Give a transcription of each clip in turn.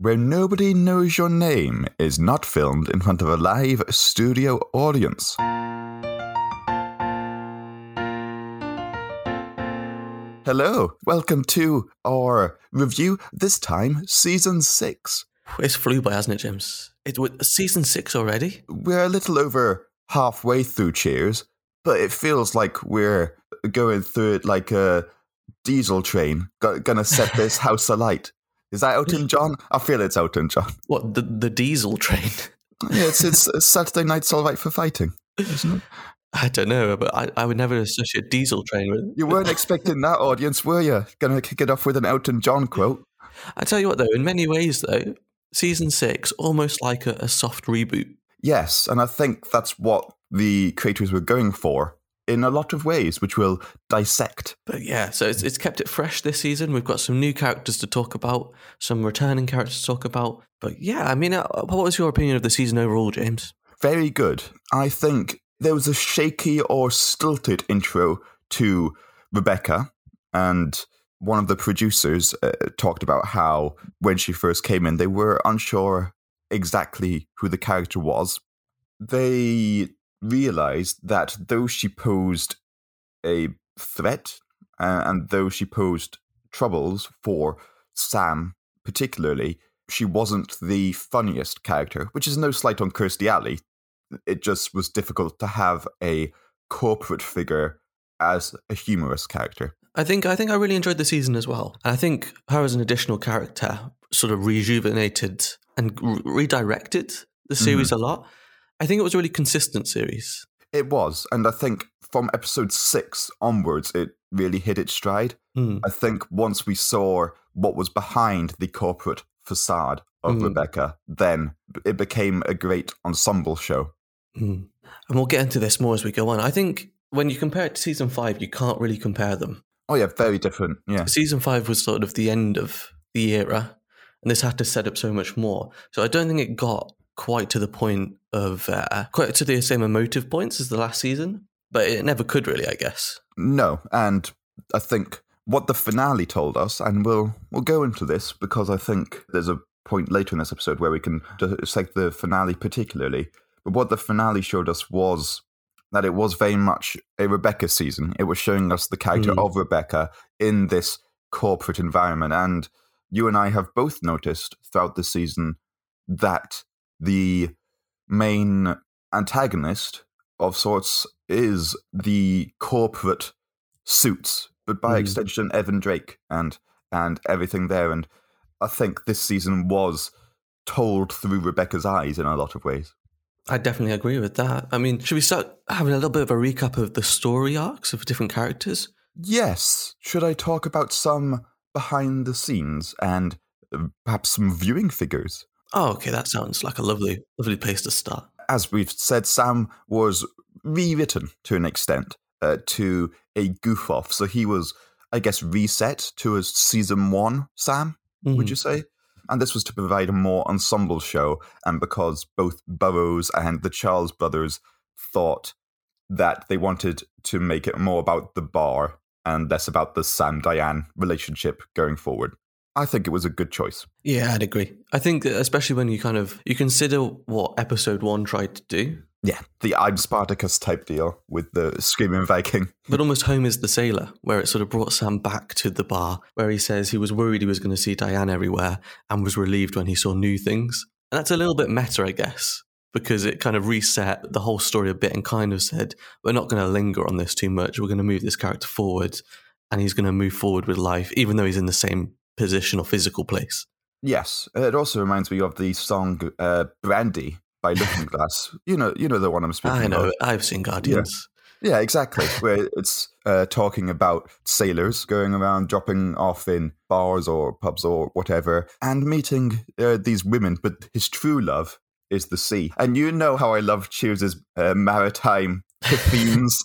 where Nobody Knows Your Name is not filmed in front of a live studio audience. Hello, welcome to our review, this time season 6. It's flew by, hasn't it, James? It's season six already. We're a little over halfway through Cheers, but it feels like we're going through it like a diesel train, gonna set this house alight. Is that Elton John? I feel it's Elton John. What the the diesel train? Yeah, it's, it's Saturday Night's All Right for Fighting, isn't it? I don't know, but I, I would never associate diesel train with. You weren't expecting that audience, were you? Gonna kick it off with an Elton John quote. I tell you what, though, in many ways, though, season six almost like a, a soft reboot. Yes, and I think that's what the creators were going for in a lot of ways, which we'll dissect. But yeah, so it's, it's kept it fresh this season. We've got some new characters to talk about, some returning characters to talk about. But yeah, I mean, uh, what was your opinion of the season overall, James? Very good. I think there was a shaky or stilted intro to Rebecca, and one of the producers uh, talked about how when she first came in, they were unsure exactly who the character was. They realized that though she posed a threat uh, and though she posed troubles for Sam particularly, she wasn't the funniest character, which is no slight on Kirstie Alley. It just was difficult to have a corporate figure as a humorous character. I think I think I really enjoyed the season as well. And I think her as an additional character sort of rejuvenated and re- redirected the series a lot. I think it was a really consistent series. It was, and I think from episode six onwards, it really hit its stride. Mm. I think once we saw what was behind the corporate facade of Mm. Rebecca, then it became a great ensemble show. Mm. And we'll get into this more as we go on. I think when you compare it to season five, you can't really compare them. Oh yeah, very different. Yeah, Season five was sort of the end of the era, and this had to set up so much more. So I don't think it got quite to the point of uh, quite to the same emotive points as the last season, but it never could really, I guess. no, and I think what the finale told us, and we'll we'll go into this because I think there's a point later in this episode where we can dissect the finale particularly. But what the finale showed us was that it was very much a Rebecca season. It was showing us the character Mm. of Rebecca in this corporate environment. And you and I have both noticed throughout the season that the main antagonist of sorts is the corporate suits, but by Mm. extension, Evan Drake and and everything there. And I think this season was told through Rebecca's eyes in a lot of ways. I definitely agree with that. I mean, should we start having a little bit of a recap of the story arcs of different characters? Yes. Should I talk about some behind the scenes and uh, perhaps some viewing figures? Oh, okay, that sounds like a lovely, lovely place to start. As we've said, Sam was rewritten to an extent uh, to a goof off. So he was, I guess, reset to a season one Sam, would Mhm. you say? And this was to provide a more ensemble show. And because both Burrows and the Charles brothers thought that they wanted to make it more about the bar and less about the Sam Diane relationship going forward. I think it was a good choice. Yeah, I'd agree. I think that especially when you kind of you consider what episode one tried to do, Yeah, the I'm Spartacus type deal with the Screaming Viking. but almost home is the sailor, where it sort of brought Sam back to the bar, where he says he was worried he was going to see Diane everywhere and was relieved when he saw new things. And that's a little bit meta, I guess, because it kind of reset the whole story a bit and kind of said, we're not going to linger on this too much. We're going to move this character forward and he's going to move forward with life, even though he's in the same position or physical place. Yes, it also reminds me of the song uh, "Brandy" by Looking Glass. You know, you know the one I'm speaking I know. I've seen Guardians. Yeah, exactly. Where it's uh, talking about sailors going around dropping off in bars or pubs or whatever, and meeting uh, these women. But his true love is the sea. And you know how I love Cheers' uh, maritime themes,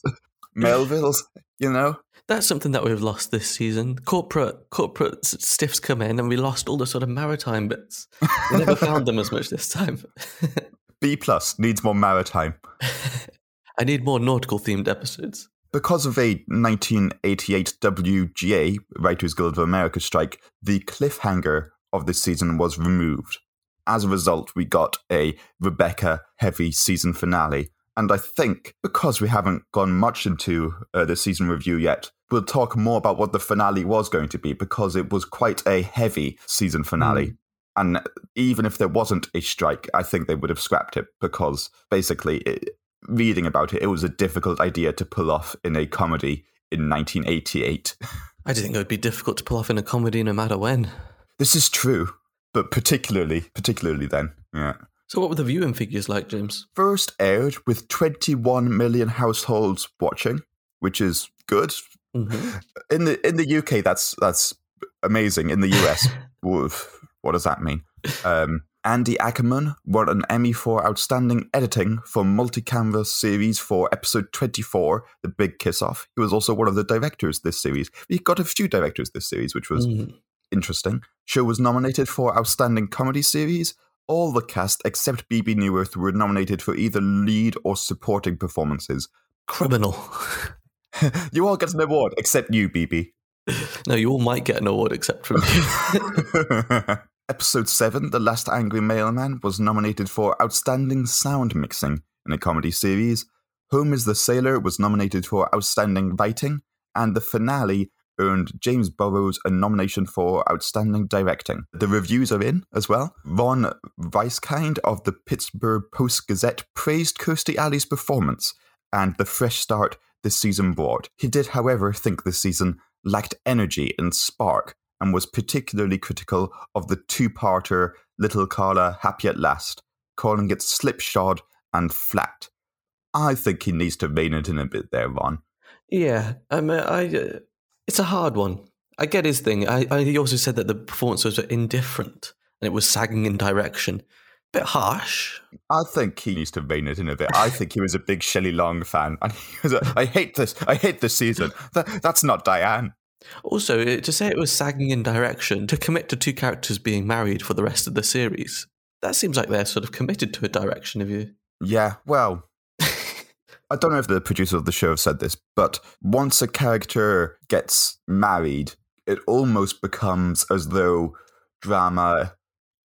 Melville's. You know, That's something that we've lost this season. Corporate corporate stiffs come in, and we lost all the sort of maritime bits. We never found them as much this time. B plus needs more maritime. I need more nautical themed episodes. Because of a 1988 WGA Writers Guild of America strike, the cliffhanger of this season was removed. As a result, we got a Rebecca heavy season finale. And I think because we haven't gone much into uh, the season review yet, we'll talk more about what the finale was going to be because it was quite a heavy season finale. Mm. And even if there wasn't a strike, I think they would have scrapped it because basically, it, reading about it, it was a difficult idea to pull off in a comedy in 1988. I do think it would be difficult to pull off in a comedy no matter when. This is true, but particularly, particularly then, yeah. So, what were the viewing figures like, James? First aired with 21 million households watching, which is good. Mm-hmm. In the in the UK, that's that's amazing. In the US, what does that mean? Um, Andy Ackerman won an Emmy for Outstanding Editing for multi-camera series for episode 24, The Big Kiss Off. He was also one of the directors this series. He got a few directors this series, which was mm. interesting. Show was nominated for Outstanding Comedy Series. All the cast except Bebe Neuwirth were nominated for either lead or supporting performances. Criminal. you all get an award except you, Bebe. No, you all might get an award except for me. Episode 7, The Last Angry Mailman, was nominated for Outstanding Sound Mixing in a Comedy Series. Home is the Sailor was nominated for Outstanding Writing, and the finale earned James Burrows a nomination for Outstanding Directing. The reviews are in as well. Ron Weiskind of the Pittsburgh Post Gazette praised Kirstie Alley's performance and the fresh start this season brought. He did, however, think the season lacked energy and spark and was particularly critical of the two parter Little Carla Happy at Last, calling it slipshod and flat. I think he needs to rein it in a bit there, Ron. Yeah, I mean, I, uh, it's a hard one. I get his thing. I, I, he also said that the performances were indifferent and it was sagging in direction. Bit harsh. I think he needs to rein it in a bit. I think he was a big Shelley Long fan, and he was. A, I hate this. I hate this season. That, that's not Diane. Also, to say it was sagging in direction, to commit to two characters being married for the rest of the series, that seems like they're sort of committed to a direction of you. Yeah, well, I don't know if the producers of the show have said this, but once a character gets married, it almost becomes as though drama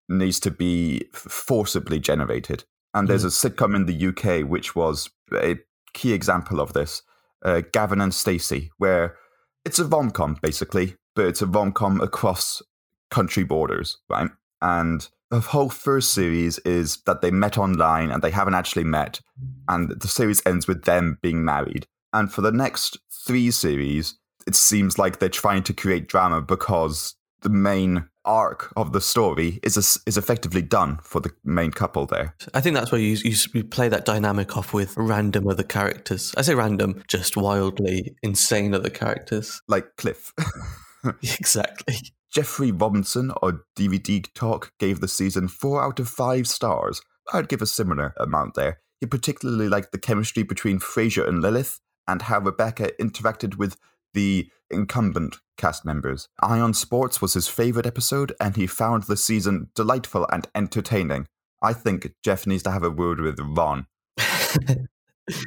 needs to be forcibly generated. And there's mm. a sitcom in the UK which was a key example of this, uh, Gavin and Stacey, where it's a rom com basically, but it's a rom com across country borders, right? And the whole first series is that they met online and they haven't actually met, and the series ends with them being married. And for the next three series, it seems like they're trying to create drama because the main arc of the story is a, is effectively done for the main couple there. I think that's where you, you, you play that dynamic off with random other characters. I say random, just wildly insane other characters, like Cliff. exactly. Jeffrey Robinson of DVD Talk gave the season four out of five stars. I'd give a similar amount there. He particularly liked the chemistry between Frasier and Lilith, and how Rebecca interacted with the incumbent cast members. I on Sports was his favourite episode, and he found the season delightful and entertaining. I think Jeff needs to have a word with Ron. is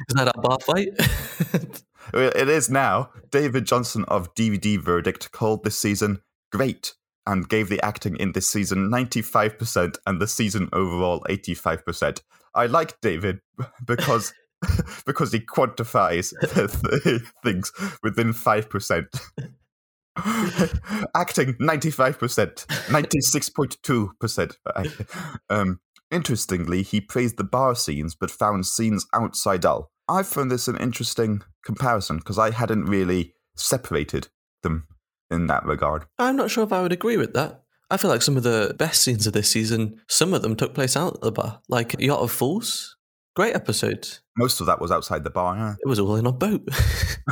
that a bar fight? it is now. David Johnson of DVD Verdict called this season great and gave the acting in this season 95% and the season overall 85%. I like David because because he quantifies things within 5%. Acting 95%, 96.2%. Um, interestingly, he praised the bar scenes but found scenes outside dull. I found this an interesting comparison because I hadn't really separated them in that regard. I'm not sure if I would agree with that. I feel like some of the best scenes of this season, some of them took place out at the bar. Like Yacht of Fools, Great episode. Most of that was outside the bar, yeah. It was all in a boat.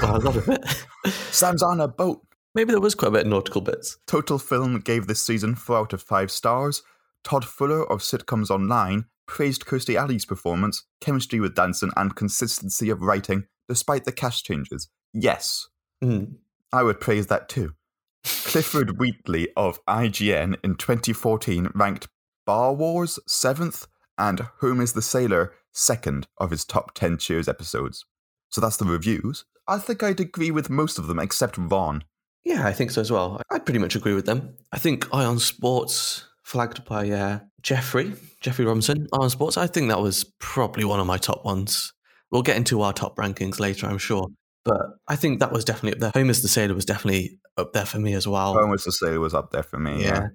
well, a lot of it. Sam's on a boat. Maybe there was quite a bit of nautical bits. Total Film gave this season 4 out of 5 stars. Todd Fuller of Sitcoms Online praised Kirstie Alley's performance, chemistry with Danson, and consistency of writing despite the cast changes. Yes. Mm. I would praise that too. Clifford Wheatley of IGN in 2014 ranked Bar Wars 7th and Home is the Sailor second of his top 10 Cheers episodes. So that's the reviews. I think I'd agree with most of them except Ron. Yeah, I think so as well. I pretty much agree with them. I think I on Sports flagged by uh, Jeffrey, Jeffrey Robinson, I on Sports. I think that was probably one of my top ones. We'll get into our top rankings later, I'm sure. But I think that was definitely up there. Home as the Sailor was definitely up there for me as well. Home as the Sailor was up there for me. Yeah.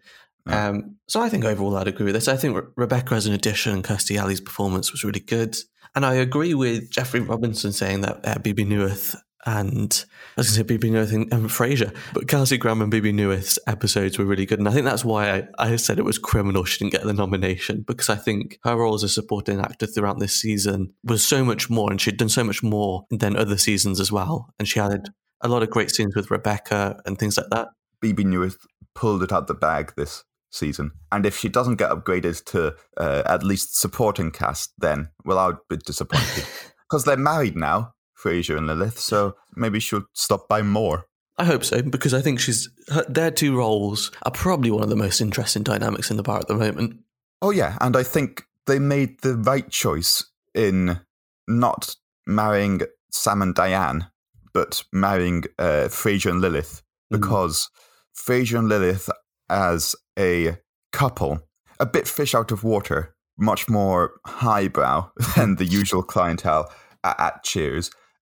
yeah. Um, so I think overall I'd agree with this. I think Re- Rebecca as an addition and Kirstie Alley's performance was really good. And I agree with Jeffrey Robinson saying that uh, Bebe Neuwirth and I was going to say Bebe Neuwirth and, and Frasier, but Kelsey Grammer and Bebe Neuwirth's episodes were really good. And I think that's why I, I said it was criminal she didn't get the nomination because I think her role as a supporting actor throughout this season was so much more and she'd done so much more than other seasons as well. And she had a lot of great scenes with Rebecca and things like that. Bebe Neuwirth pulled it out the bag this season. And if she doesn't get upgraded to uh, at least supporting cast, then, well, I would be disappointed. Because they're married now. Frasier and Lilith, so maybe she'll stop by more. I hope so because I think she's her, their two roles are probably one of the most interesting dynamics in the bar at the moment. Oh yeah, and I think they made the right choice in not marrying Sam and Diane, but marrying uh, Frasier and Lilith mm. because mm. Frasier and Lilith as a couple, a bit fish out of water, much more highbrow than the usual clientele at, at Cheers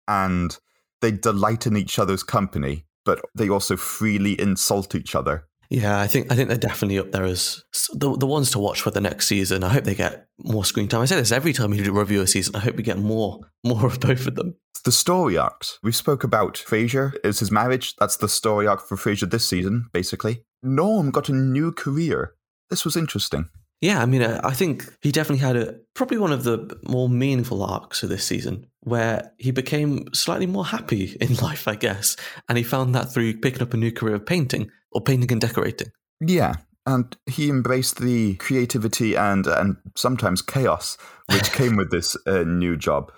and they delight in each other's company, but they also freely insult each other. Yeah, I think I think they're definitely up there as the the ones to watch for the next season. I hope they get more screen time. I say this every time we do review a season. I hope we get more more of both of them. The story arcs we spoke about. Frasier is his marriage. That's the story arc for Frasier this season, basically. Norm got a new career. This was interesting. Yeah, I mean, uh, I think he definitely had a probably one of the more meaningful arcs of this season, where he became slightly more happy in life, I guess, and he found that through picking up a new career of painting or painting and decorating. Yeah, and he embraced the creativity and and sometimes chaos which came with this uh, new job,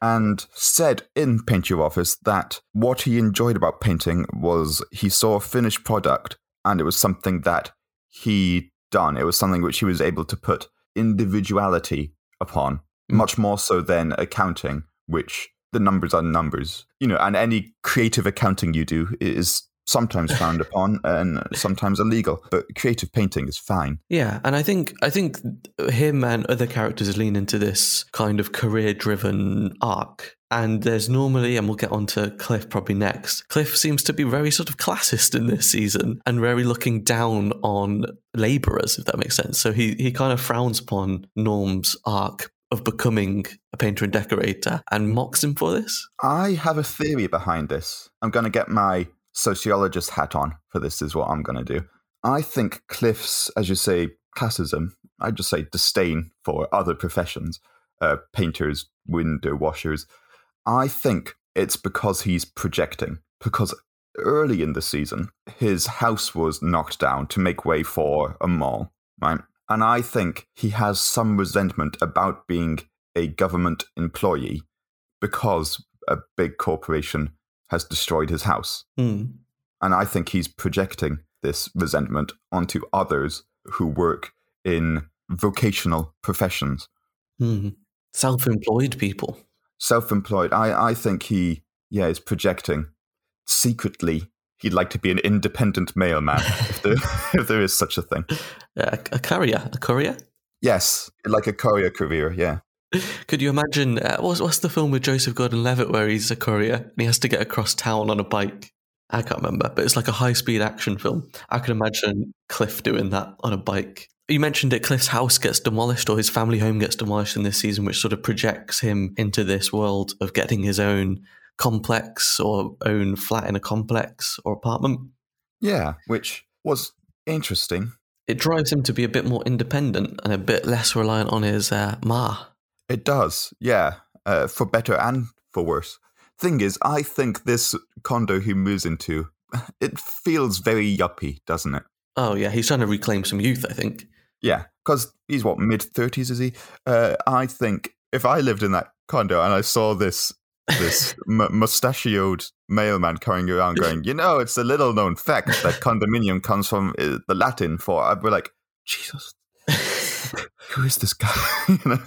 and said in Paint Your Office that what he enjoyed about painting was he saw a finished product and it was something that he done. It was something which he was able to put individuality upon, mm. much more so than accounting, which the numbers are numbers. You know, and any creative accounting you do is sometimes frowned upon and sometimes illegal but creative painting is fine yeah and i think i think him and other characters lean into this kind of career driven arc and there's normally, and we'll get on to Cliff probably next. Cliff seems to be very sort of classist in this season and very looking down on labourers, if that makes sense. So he, he kind of frowns upon Norm's arc of becoming a painter and decorator and mocks him for this. I have a theory behind this. I'm going to get my sociologist hat on for this, is what I'm going to do. I think Cliff's, as you say, classism, I just say disdain for other professions, uh, painters, window washers, I think it's because he's projecting. Because early in the season, his house was knocked down to make way for a mall, right? And I think he has some resentment about being a government employee because a big corporation has destroyed his house. Mm. And I think he's projecting this resentment onto others who work in vocational professions. Mm. Self employed people self-employed. I I think he yeah is projecting secretly. He'd like to be an independent mailman if, there, if there is such a thing. A, a courier, a courier. Yes, like a courier career. Yeah. Could you imagine uh, what's what's the film with Joseph Gordon-Levitt where he's a courier and he has to get across town on a bike? I can't remember, but it's like a high-speed action film. I can imagine Cliff doing that on a bike you mentioned that Cliff's house gets demolished or his family home gets demolished in this season, which sort of projects him into this world of getting his own complex or own flat in a complex or apartment. Yeah, which was interesting. It drives him to be a bit more independent and a bit less reliant on his uh, ma. It does, yeah, uh, for better and for worse. Thing is, I think this condo he moves into, it feels very yuppie, doesn't it? Oh yeah, he's trying to reclaim some youth, I think. Yeah, because he's what mid thirties, is he? Uh, I think if I lived in that condo and I saw this this m- mustachioed mailman coming around going, you know, it's a little known fact that condominium comes from uh, the Latin for. I'd be like, Jesus, who is this guy? you know?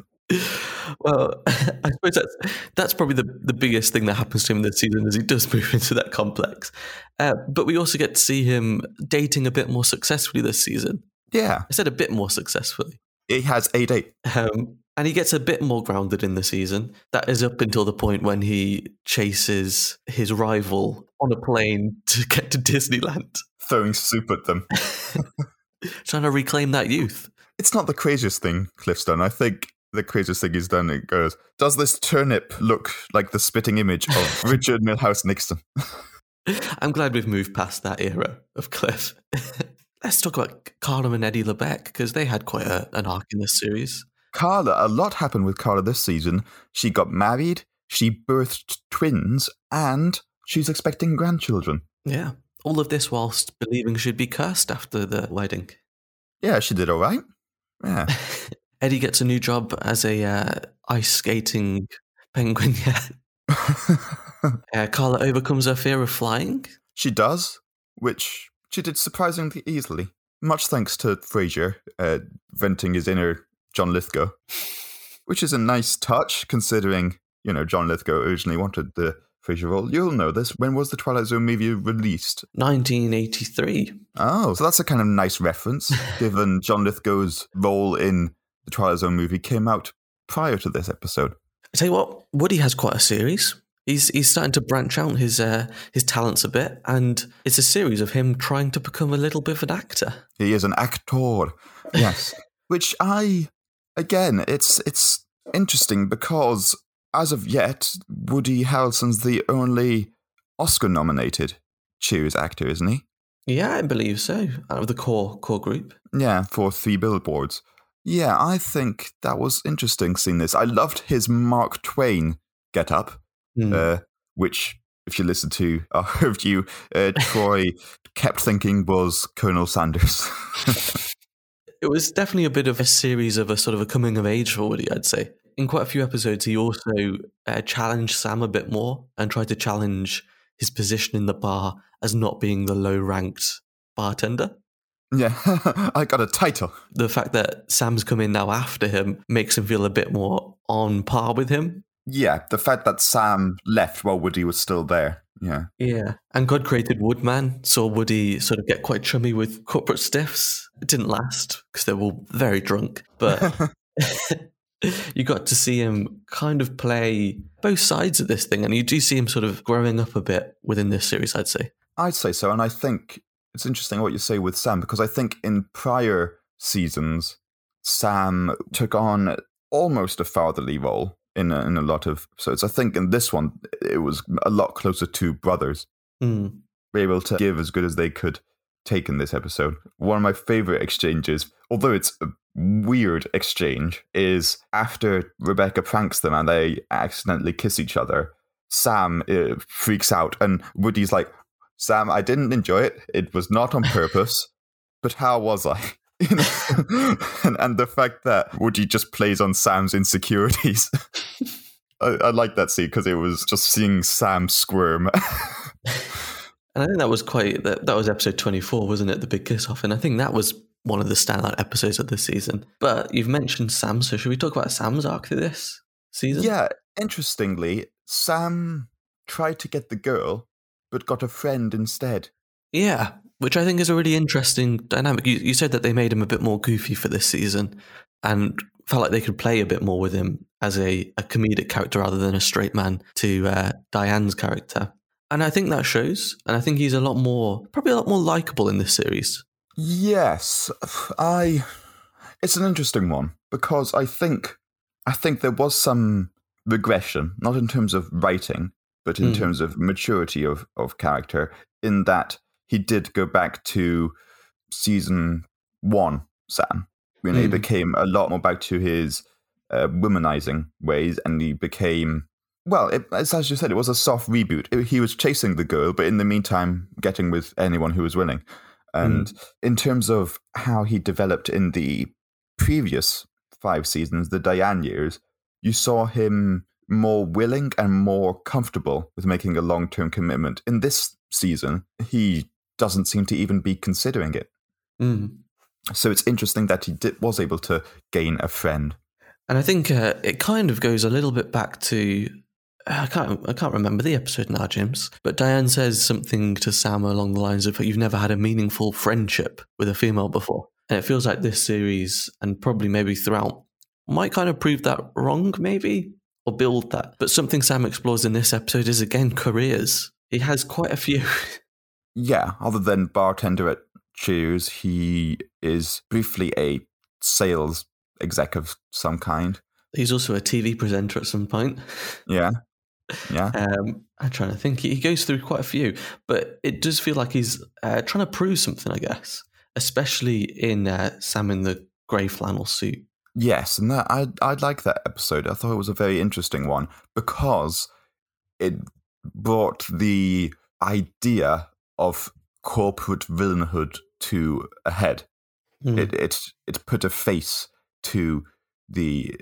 Well, I suppose that's that's probably the, the biggest thing that happens to him this season as he does move into that complex. Uh, but we also get to see him dating a bit more successfully this season. Yeah, I said a bit more successfully. he has a date. Um, and he gets a bit more grounded in the season. That is up until the point when he chases his rival on a plane to get to Disneyland, Throwing soup at them. trying to reclaim that youth. It's not the craziest thing Cliff's done. I think the craziest thing he's done it goes, does this turnip look like the spitting image of Richard Milhous Nixon? I'm glad we've moved past that era of Cliff. Let's talk about Carla and Eddie LeBec because they had quite a, an arc in this series. Carla, a lot happened with Carla this season. She got married, she birthed twins, and she's expecting grandchildren. Yeah. All of this whilst believing she'd be cursed after the wedding. Yeah, she did all right. Yeah. Eddie gets a new job as a uh, ice skating penguin. Yeah. Uh, Carla overcomes her fear of flying. she does, which she did surprisingly easily. Much thanks to Frasier uh, venting his inner John Lithgow, which is a nice touch considering, you know, John Lithgow originally wanted the Frasier role. You'll know this. When was the Twilight Zone movie released? 1983. Oh, so that's a kind of nice reference, given John Lithgow's role in the Twilight Zone movie came out prior to this episode. I tell you what, Woody has quite a series. He's he's starting to branch out his uh, his talents a bit, and it's a series of him trying to become a little bit of an actor. He is an actor. Yes. Which I again, it's it's interesting because as of yet, Woody Harrelson's the only Oscar nominated Cheers actor, isn't he? Yeah, I believe so. Out of the core core group. Yeah, for three billboards. Yeah, I think that was interesting seeing this. I loved his Mark Twain get up, Hmm. uh, which, if you listen to our review, uh, Troy kept thinking was Colonel Sanders. It was definitely a bit of a series of a sort of a coming of age for Woody, I'd say. In quite a few episodes, he also uh, challenged Sam a bit more and tried to challenge his position in the bar as not being the low ranked bartender. Yeah, I got a title. The fact that Sam's come in now after him makes him feel a bit more on par with him. Yeah, the fact that Sam left while Woody was still there. Yeah. Yeah. And God created Woodman saw Woody sort of get quite chummy with corporate stiffs. It didn't last because they were all very drunk. But you got to see him kind of play both sides of this thing. And you do see him sort of growing up a bit within this series, I'd say. I'd say so. And I think it's interesting what you say with Sam because I think in prior seasons, Sam took on almost a fatherly role in a, in a lot of episodes. I think in this one, it was a lot closer to brothers, Mm. Were able to give as good as they could take in this episode. One of my favorite exchanges, although it's a weird exchange, is after Rebecca pranks them and they accidentally kiss each other. Sam uh, freaks out, and Woody's like, Sam, I didn't enjoy it. It was not on purpose, but how was I? You know? and, and the fact that Woody just plays on Sam's insecurities. I, I like that scene because it was just seeing Sam squirm. And I think that was quite, that, that was episode 24, wasn't it? The big kiss off. And I think that was one of the standout episodes of this season. But you've mentioned Sam, so should we talk about Sam's arc through this season? yeah, interestingly, Sam tried to get the girl, but got a friend instead. Yeah, which I think is a really interesting dynamic. You, you said that they made him a bit more goofy for this season and felt like they could play a bit more with him as a, a comedic character rather than a straight man to uh, Diane's character. And I think that shows. And I think he's a lot more, probably a lot more likable in this series. Yes, I. It's an interesting one because I think, I think there was some regression, not in terms of writing, but in Mm. terms of maturity of of character. In that he did go back to season one, Sam. When he Mm. became a lot more back to his uh, womanizing ways, and he became well. It, as you said, it was a soft reboot. It- he was chasing the girl, but in the meantime, getting with anyone who was willing. And in terms of how he developed in the previous five seasons, the Diane years, you saw him more willing and more comfortable with making a long term commitment. In this season, he doesn't seem to even be considering it. Mm. So it's interesting that he did, was able to gain a friend. And I think uh, it kind of goes a little bit back to I can't I can't remember the episode now, James. But Diane says something to Sam along the lines of "You've never had a meaningful friendship with a female before," and it feels like this series and probably maybe throughout might kind of prove that wrong, maybe or build that. But something Sam explores in this episode is again careers. He has quite a few. Yeah, other than bartender at Cheers, he is briefly a sales exec of some kind. He's also a TV presenter at some point. Yeah. Yeah. Um, I'm trying to think. He goes through quite a few, but it does feel like he's uh, trying to prove something, I guess, especially in uh, Sam in the grey flannel suit. Yes, and that I I like that episode. I thought it was a very interesting one because it brought the idea of corporate villainhood to a head. Mm. It it it put a face to the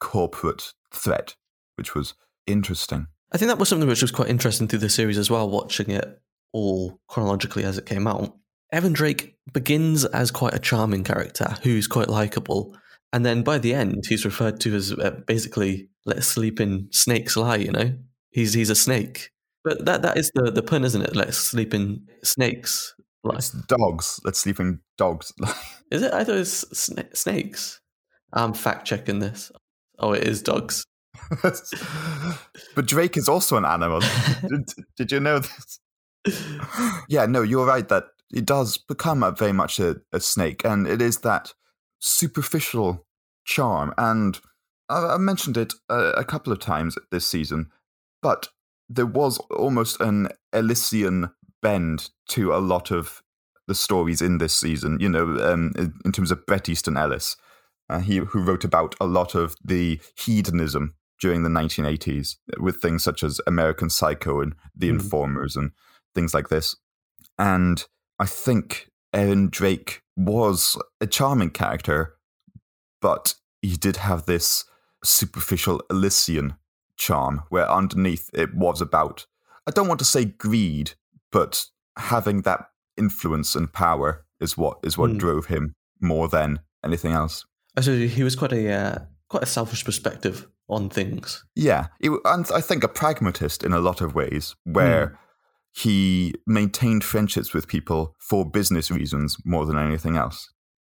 corporate threat, which was interesting. I think that was something which was quite interesting through the series as well, watching it all chronologically as it came out. Evan Drake begins as quite a charming character who's quite likable. And then by the end, he's referred to as uh, basically let sleep in snakes lie, you know? He's he's a snake. But that that is the, the pun, isn't it? Let's sleep in snakes lie. It's dogs. Let's sleep in dogs. Is it? I thought it was sna- snakes. I'm fact checking this. Oh, it is dogs. but Drake is also an animal. did, did you know this? yeah, no, you're right that it does become a, very much a, a snake, and it is that superficial charm. And I, I mentioned it a, a couple of times this season, but there was almost an Elysian bend to a lot of the stories in this season. You know, um, in, in terms of Bret Easton Ellis, uh, he who wrote about a lot of the hedonism during the 1980s with things such as American Psycho and The Mm. Informers and things like this. And I think Aaron Drake was a charming character, but he did have this superficial Elysian charm where underneath it was about, I don't want to say greed, but having that influence and power is what is what Mm. drove him more than anything else. So he was quite a uh, quite a selfish perspective on things. Yeah, w- and I think a pragmatist in a lot of ways, where he maintained friendships with people for business reasons more than anything else.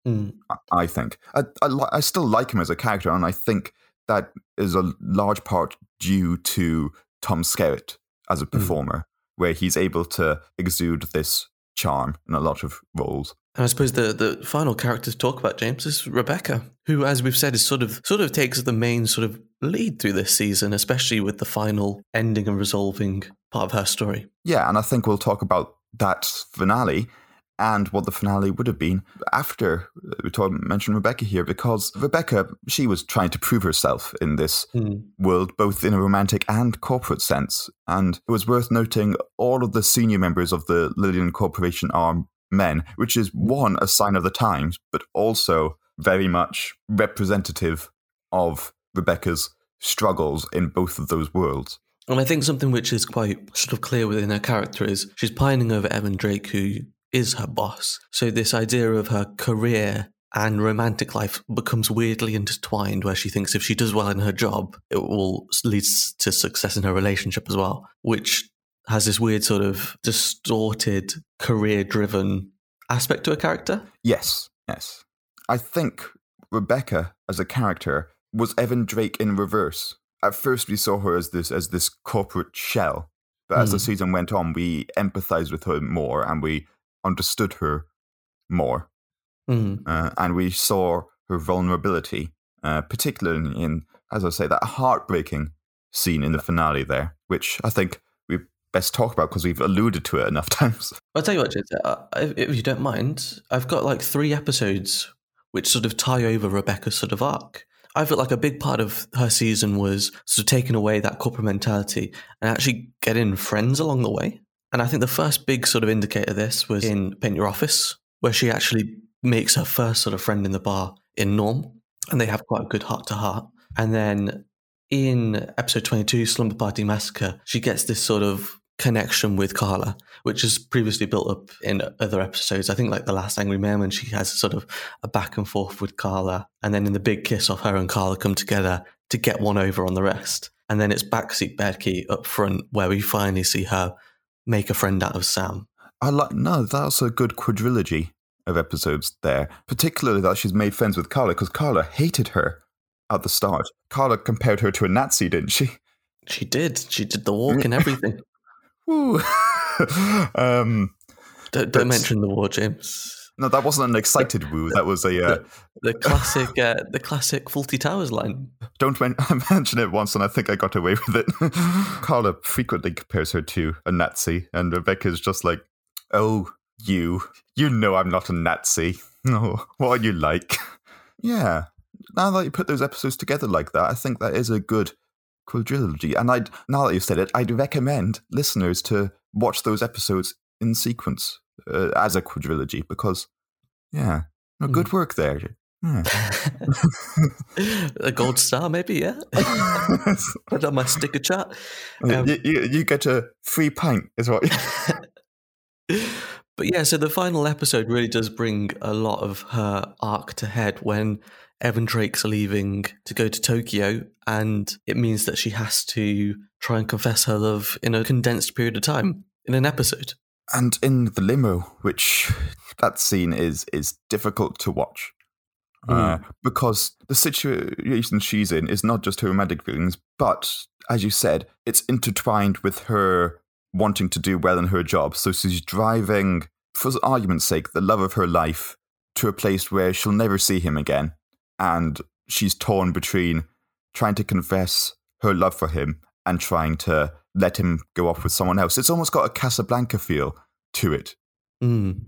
Mm. I- think I, I, I still like him as a character, and I think that is a large part due to Tom Skerritt as a performer, where he's able to exude this charm in a lot of roles. And I suppose the, the final character to talk about, James, is Rebecca, who, as we've said, is sort of sort of takes the main sort of lead through this season, especially with the final ending and resolving part of her story. Yeah, and I think we'll talk about that finale and what the finale would have been after we told, mentioned Rebecca here, because Rebecca, she was trying to prove herself in this Mm. world, both in a romantic and corporate sense. And it was worth noting all of the senior members of the Lillian Corporation are men, which is one, a sign of the times, but also very much representative of Rebecca's struggles in both of those worlds. And I think something which is quite sort of clear within her character is she's pining over Evan Drake, who is her boss. So this idea of her career and romantic life becomes weirdly intertwined, where she thinks if she does well in her job, it will lead to success in her relationship as well, which has this weird sort of distorted career-driven aspect to her character. Yes, yes. I think Rebecca as a character was Evan Drake in reverse. At first, we saw her as this as this corporate shell, but as the Mm. season went on, we empathized with her more and we understood her more, Mm. uh, and we saw her vulnerability, uh, particularly in, as I say, that heartbreaking scene in the finale there, which I think we best talk about because we've alluded to it enough times. I'll tell you what, James, uh, if, if you don't mind, I've got like three episodes which sort of tie over Rebecca's sort of arc. I feel like a big part of her season was sort of taking away that corporate mentality and actually getting friends along the way. And I think the first big sort of indicator of this was in Paint Your Office, where she actually makes her first sort of friend in the bar in Norm, and they have quite a good heart to heart. And then in episode 22, Slumber Party Massacre, she gets this sort of connection with Carla, which is previously built up in other episodes. I think like the last Angry Man when she has sort of a back and forth with Carla, and then in the big kiss off, her and Carla come together to get one over on the rest. And then it's backseat Becky up front where we finally see her make a friend out of Sam. I like no, that's a good quadrilogy of episodes there. Particularly that she's made friends with Carla because Carla hated her at the start. Carla compared her to a Nazi, didn't she? She did. She did the walk and everything. Um, don't, don't mention the war, James. No, that wasn't an excited woo. That was a uh, the, the, classic, uh, the classic Fawlty Towers line. Don't men- mention it once, and I think I got away with it. Carla frequently compares her to a Nazi, and Rebecca's just like, "Oh, you, you know, I'm not a Nazi. No, what are you like?" Yeah. Now that you put those episodes together like that, I think that is a good quadrilogy. And I'd now that you've said it, I'd recommend listeners to watch those episodes in sequence uh, as a quadrilogy because, yeah, no, good mm. work there. Yeah. a gold star, maybe, yeah. Put on my sticker chart. Um, you, you, you, get a free pint, is what. but yeah, so the final episode really does bring a lot of her arc to head when Evan Drake's leaving to go to Tokyo, and it means that she has to try and confess her love in a condensed period of time in an episode. And in the limo, which that scene is is difficult to watch. Mm. Uh, because the situation she's in is not just her romantic feelings, but as you said, it's intertwined with her wanting to do well in her job. So she's driving, for argument's sake, the love of her life to a place where she'll never see him again and she's torn between trying to confess her love for him and trying to let him go off with someone else. It's almost got a Casablanca feel to it. Mm.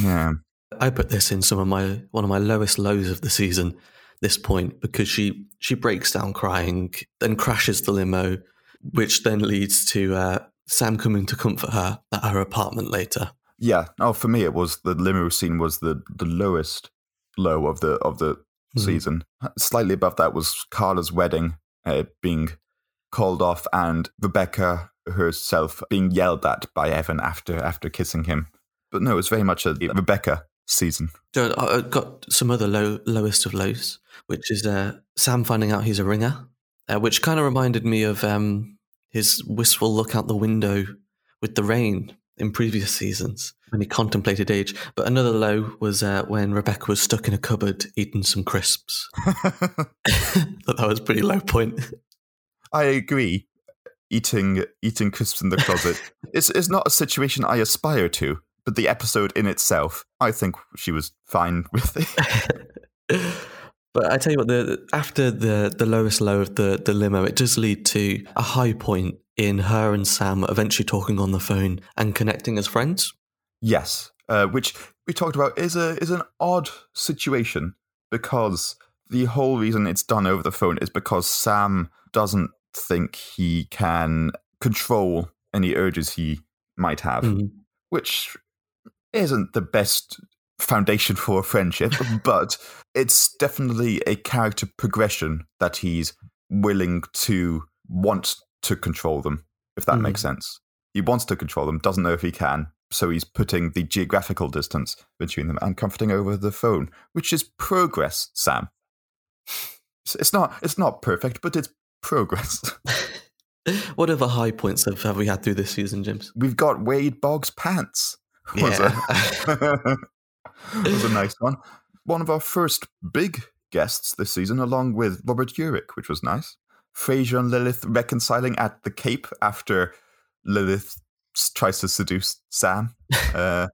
Yeah. I put this in some of my one of my lowest lows of the season. This point because she she breaks down crying, then crashes the limo, which then leads to uh, Sam coming to comfort her at her apartment later. Yeah. Oh, for me, it was the limo scene was the the lowest low of the of the mm. season. Slightly above that was Carla's wedding uh, being called off and Rebecca herself being yelled at by Evan after after kissing him. But no, it was very much a Rebecca season. So I've got some other low, lowest of lows, which is uh, Sam finding out he's a ringer, uh, which kind of reminded me of um, his wistful look out the window with the rain in previous seasons when he contemplated age. But another low was uh, when Rebecca was stuck in a cupboard eating some crisps. Thought that was a pretty low point. I agree. Eating eating crisps in the closet is is not a situation I aspire to. But the episode in itself, I think she was fine with it. but I tell you what, the after the the lowest low of the the limo, it does lead to a high point in her and Sam eventually talking on the phone and connecting as friends. Yes, uh, which we talked about is a is an odd situation because the whole reason it's done over the phone is because Sam doesn't think he can control any urges he might have, mm-hmm. which isn't the best foundation for a friendship, but it's definitely a character progression that he's willing to want to control them, if that mm. makes sense. He wants to control them, doesn't know if he can, so he's putting the geographical distance between them and comforting over the phone, which is progress, Sam. It's not it's not perfect, but it's progress. what other high points have, have we had through this season, James? We've got Wade Boggs pants. Was, yeah. a, was a nice one. One of our first big guests this season, along with Robert Urich, which was nice. Frasier and Lilith reconciling at the Cape after Lilith tries to seduce Sam, uh,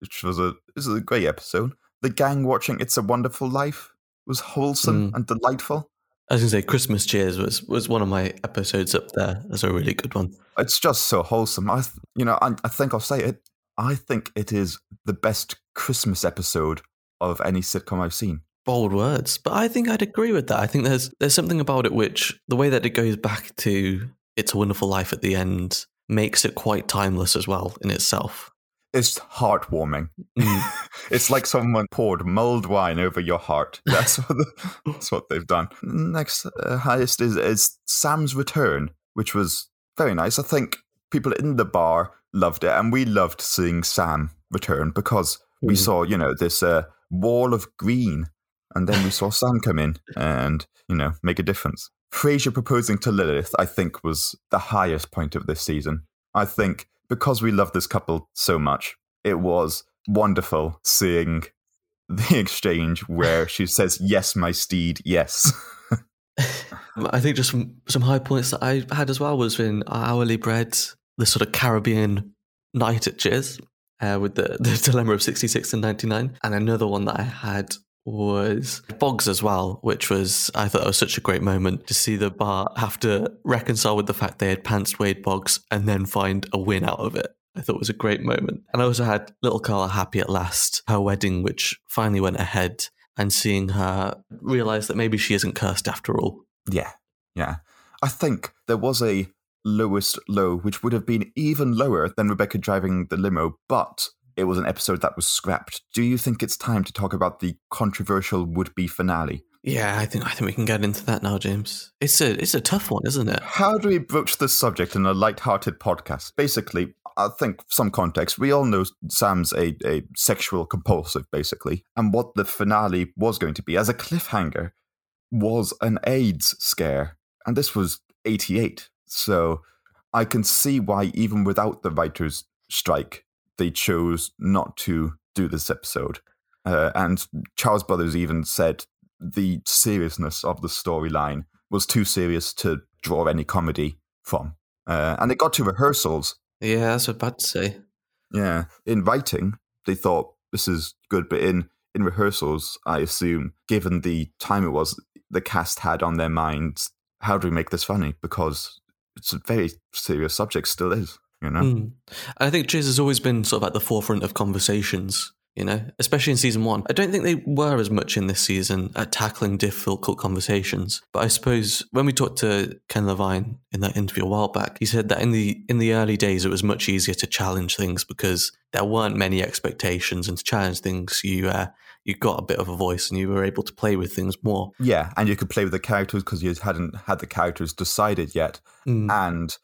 which was a this is a great episode. The gang watching "It's a Wonderful Life" was wholesome mm. and delightful. I was going to say Christmas Cheers was was one of my episodes up there as a really good one. It's just so wholesome. I you know I, I think I'll say it. I think it is the best Christmas episode of any sitcom I've seen bold words, but I think I'd agree with that. I think there's there's something about it which the way that it goes back to It's a Wonderful Life at the end makes it quite timeless as well in itself. It's heartwarming. Mm. it's like someone poured mulled wine over your heart. That's what, the, that's what they've done. Next uh, highest is, is Sam's Return, which was very nice. I think people in the bar loved it, and we loved seeing Sam return because we Mhm. saw, you know, this uh, wall of green, and then we saw Sam come in and, you know, make a difference. Frasier proposing to Lilith, I think, was the highest point of this season. I think because we love this couple so much, it was wonderful seeing the exchange where she says, Yes, my steed, yes. I think just some, some high points that I had as well was in hourly bread, the sort of Caribbean night at Cheers uh, with the, the dilemma of 66 and 99. And another one that I had was Boggs as well, which was, I thought it was such a great moment to see the bar have to reconcile with the fact they had pantsed Wade Boggs and then find a win out of it. I thought it was a great moment. And I also had little Carla happy at last, her wedding, which finally went ahead, and seeing her realize that maybe she isn't cursed after all. Yeah, yeah. I think there was a lowest low, which would have been even lower than Rebecca driving the limo, but it was an episode that was scrapped. Do you think it's time to talk about the controversial would-be finale? Yeah, I think I think we can get into that now, James. It's a it's a tough one, isn't it? How do we broach this subject in a light-hearted podcast? Basically, I think some context. We all know Sam's a, a sexual compulsive, basically, and what the finale was going to be as a cliffhanger was an AIDS scare, and this was '88. So I can see why, even without the writers' strike, they chose not to do this episode. Uh, and Charles Brothers even said the seriousness of the storyline was too serious to draw any comedy from. Uh, and it got to rehearsals. Yeah, that's what I'm about to say. Yeah, in writing, they thought this is good, but in in rehearsals, I assume, given the time it was, the cast had on their minds, how do we make this funny? Because it's a very serious subject, still is. You know, Mm. I think Cheers has always been sort of at the forefront of conversations, you know, especially in season one. I don't think they were as much in this season at tackling difficult conversations. But I suppose when we talked to Ken Levine in that interview a while back, he said that in the in the early days it was much easier to challenge things because there weren't many expectations, and to challenge things, you uh, you got a bit of a voice and you were able to play with things more. yeah, and you could play with the characters because you hadn't had the characters decided yet, Mm. and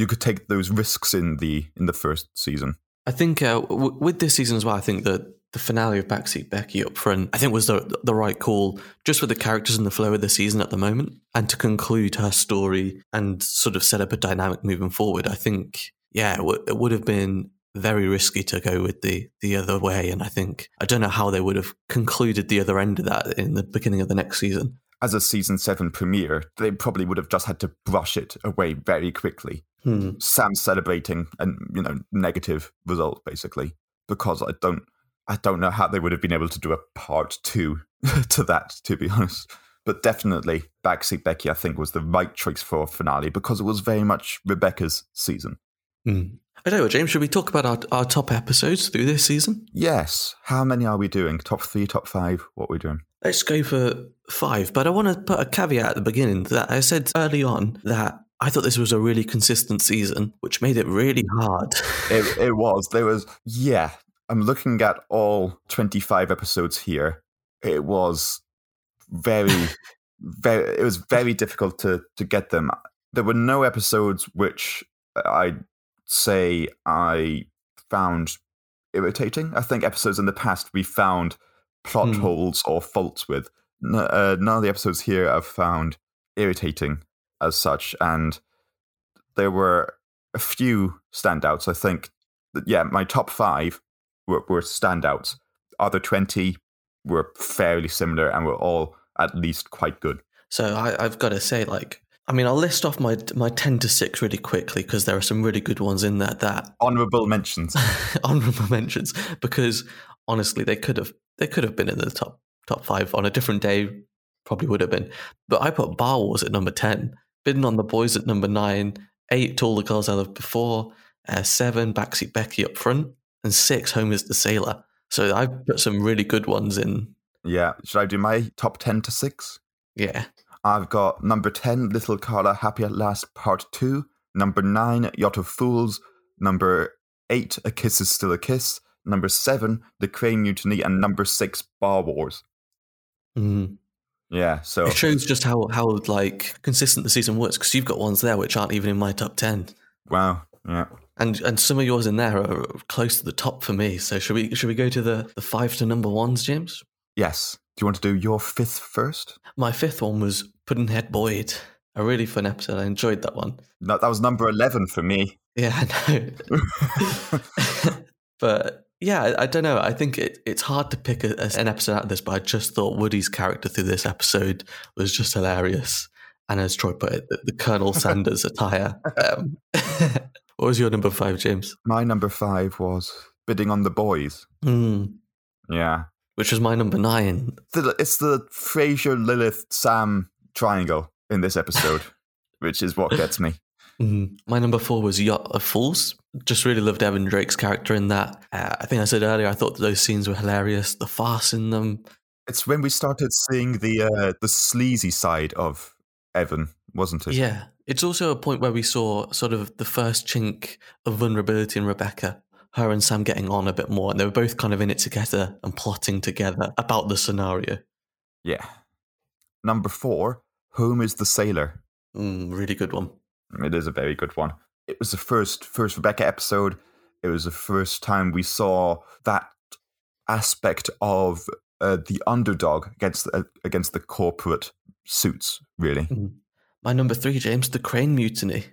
you could take those risks in the in the first season. I think uh, w- with this season as well, I think that the finale of Backseat Becky up front, I think was the the right call, just with the characters and the flow of the season at the moment, and to conclude her story and sort of set up a dynamic moving forward. I think, yeah, it, w- it would have been very risky to go with the the other way, and I think I don't know how they would have concluded the other end of that in the beginning of the next season. As a season seven premiere, they probably would have just had to brush it away very quickly. Hmm. Sam celebrating and you know negative result basically because I don't I don't know how they would have been able to do a part two to that to be honest. But definitely Backseat Becky I think was the right choice for a finale because it was very much Rebecca's season. Hmm. I don't know, James. Should we talk about our, our top episodes through this season? Yes. How many are we doing? Top three, top five? What are we doing? Let's go for five, but I want to put a caveat at the beginning that I said early on that I thought this was a really consistent season, which made it really hard. It, it was. There was, yeah. I'm looking at all 25 episodes here. It was very, very, it was very difficult to, to get them. There were no episodes which I'd say I found irritating. I think episodes in the past we found plot Hmm. holes or faults with. Uh, none of the episodes here I've found irritating as such. And there were a few standouts. I think, that, yeah, my top five were, were standouts. Other 20 were fairly similar and were all at least quite good. so I, I've got to say, like, I mean, I'll list off my my ten to six really quickly because there are some really good ones in there that Honorable mentions. honorable mentions because honestly, they could have they could have been in the top top five on a different day. Probably would have been, but I put Bar Wars at number ten, Bidding on the Boys at number nine, eight To All the Girls I Loved Before, uh, seven Backseat Becky up front, and six Home is the Sailor. So I've put some really good ones in. yeah. Should I do my top 10 to 6? Yeah, I've got number 10, Little Carla Happy at Last Part 2. Number 9, Yacht of Fools. Number 8, A Kiss is Still a Kiss. Number 7, The Crane Mutiny. And number 6, Bar Wars. mm. Yeah, so it shows just how how like consistent the season was because you've got ones there which aren't even in my top ten. wow. Yeah. And and some of yours in there are close to the top for me. So should we should we go to the, the five to number ones, James? Yes. Do you want to do your fifth first? My fifth one was Puddinhead Boyd. A really fun episode. I enjoyed that one. No, that was number 11 for me. Yeah, I know. but yeah, I, don't know. I think it, it's hard to pick a, an episode out of this, but I just thought Woody's character through this episode was just hilarious. And as Troy put it, the, the Colonel Sanders attire. Um, what was your number five, James? My number five was Bidding on the Boys. Mm. Yeah. Which was my number nine. It's the Frasier, Lilith, Sam triangle in this episode, which is what gets me. Mm. My number four was Yacht of Fools. Just really loved Evan Drake's character in that. Uh, I think I said earlier, I thought those scenes were hilarious. The farce in them. It's when we started seeing the uh, the sleazy side of Evan, wasn't it? Yeah. It's also a point where we saw sort of the first chink of vulnerability in Rebecca. Her and Sam getting on a bit more, and they were both kind of in it together and plotting together about the scenario. Yeah. Number four, Home is the Sailor. Mm, really good one. It is a very good one. It was the first first Rebecca episode. It was the first time we saw that aspect of uh, the underdog against uh, against the corporate suits. Really, mm. my number three, James, the Crane Mutiny.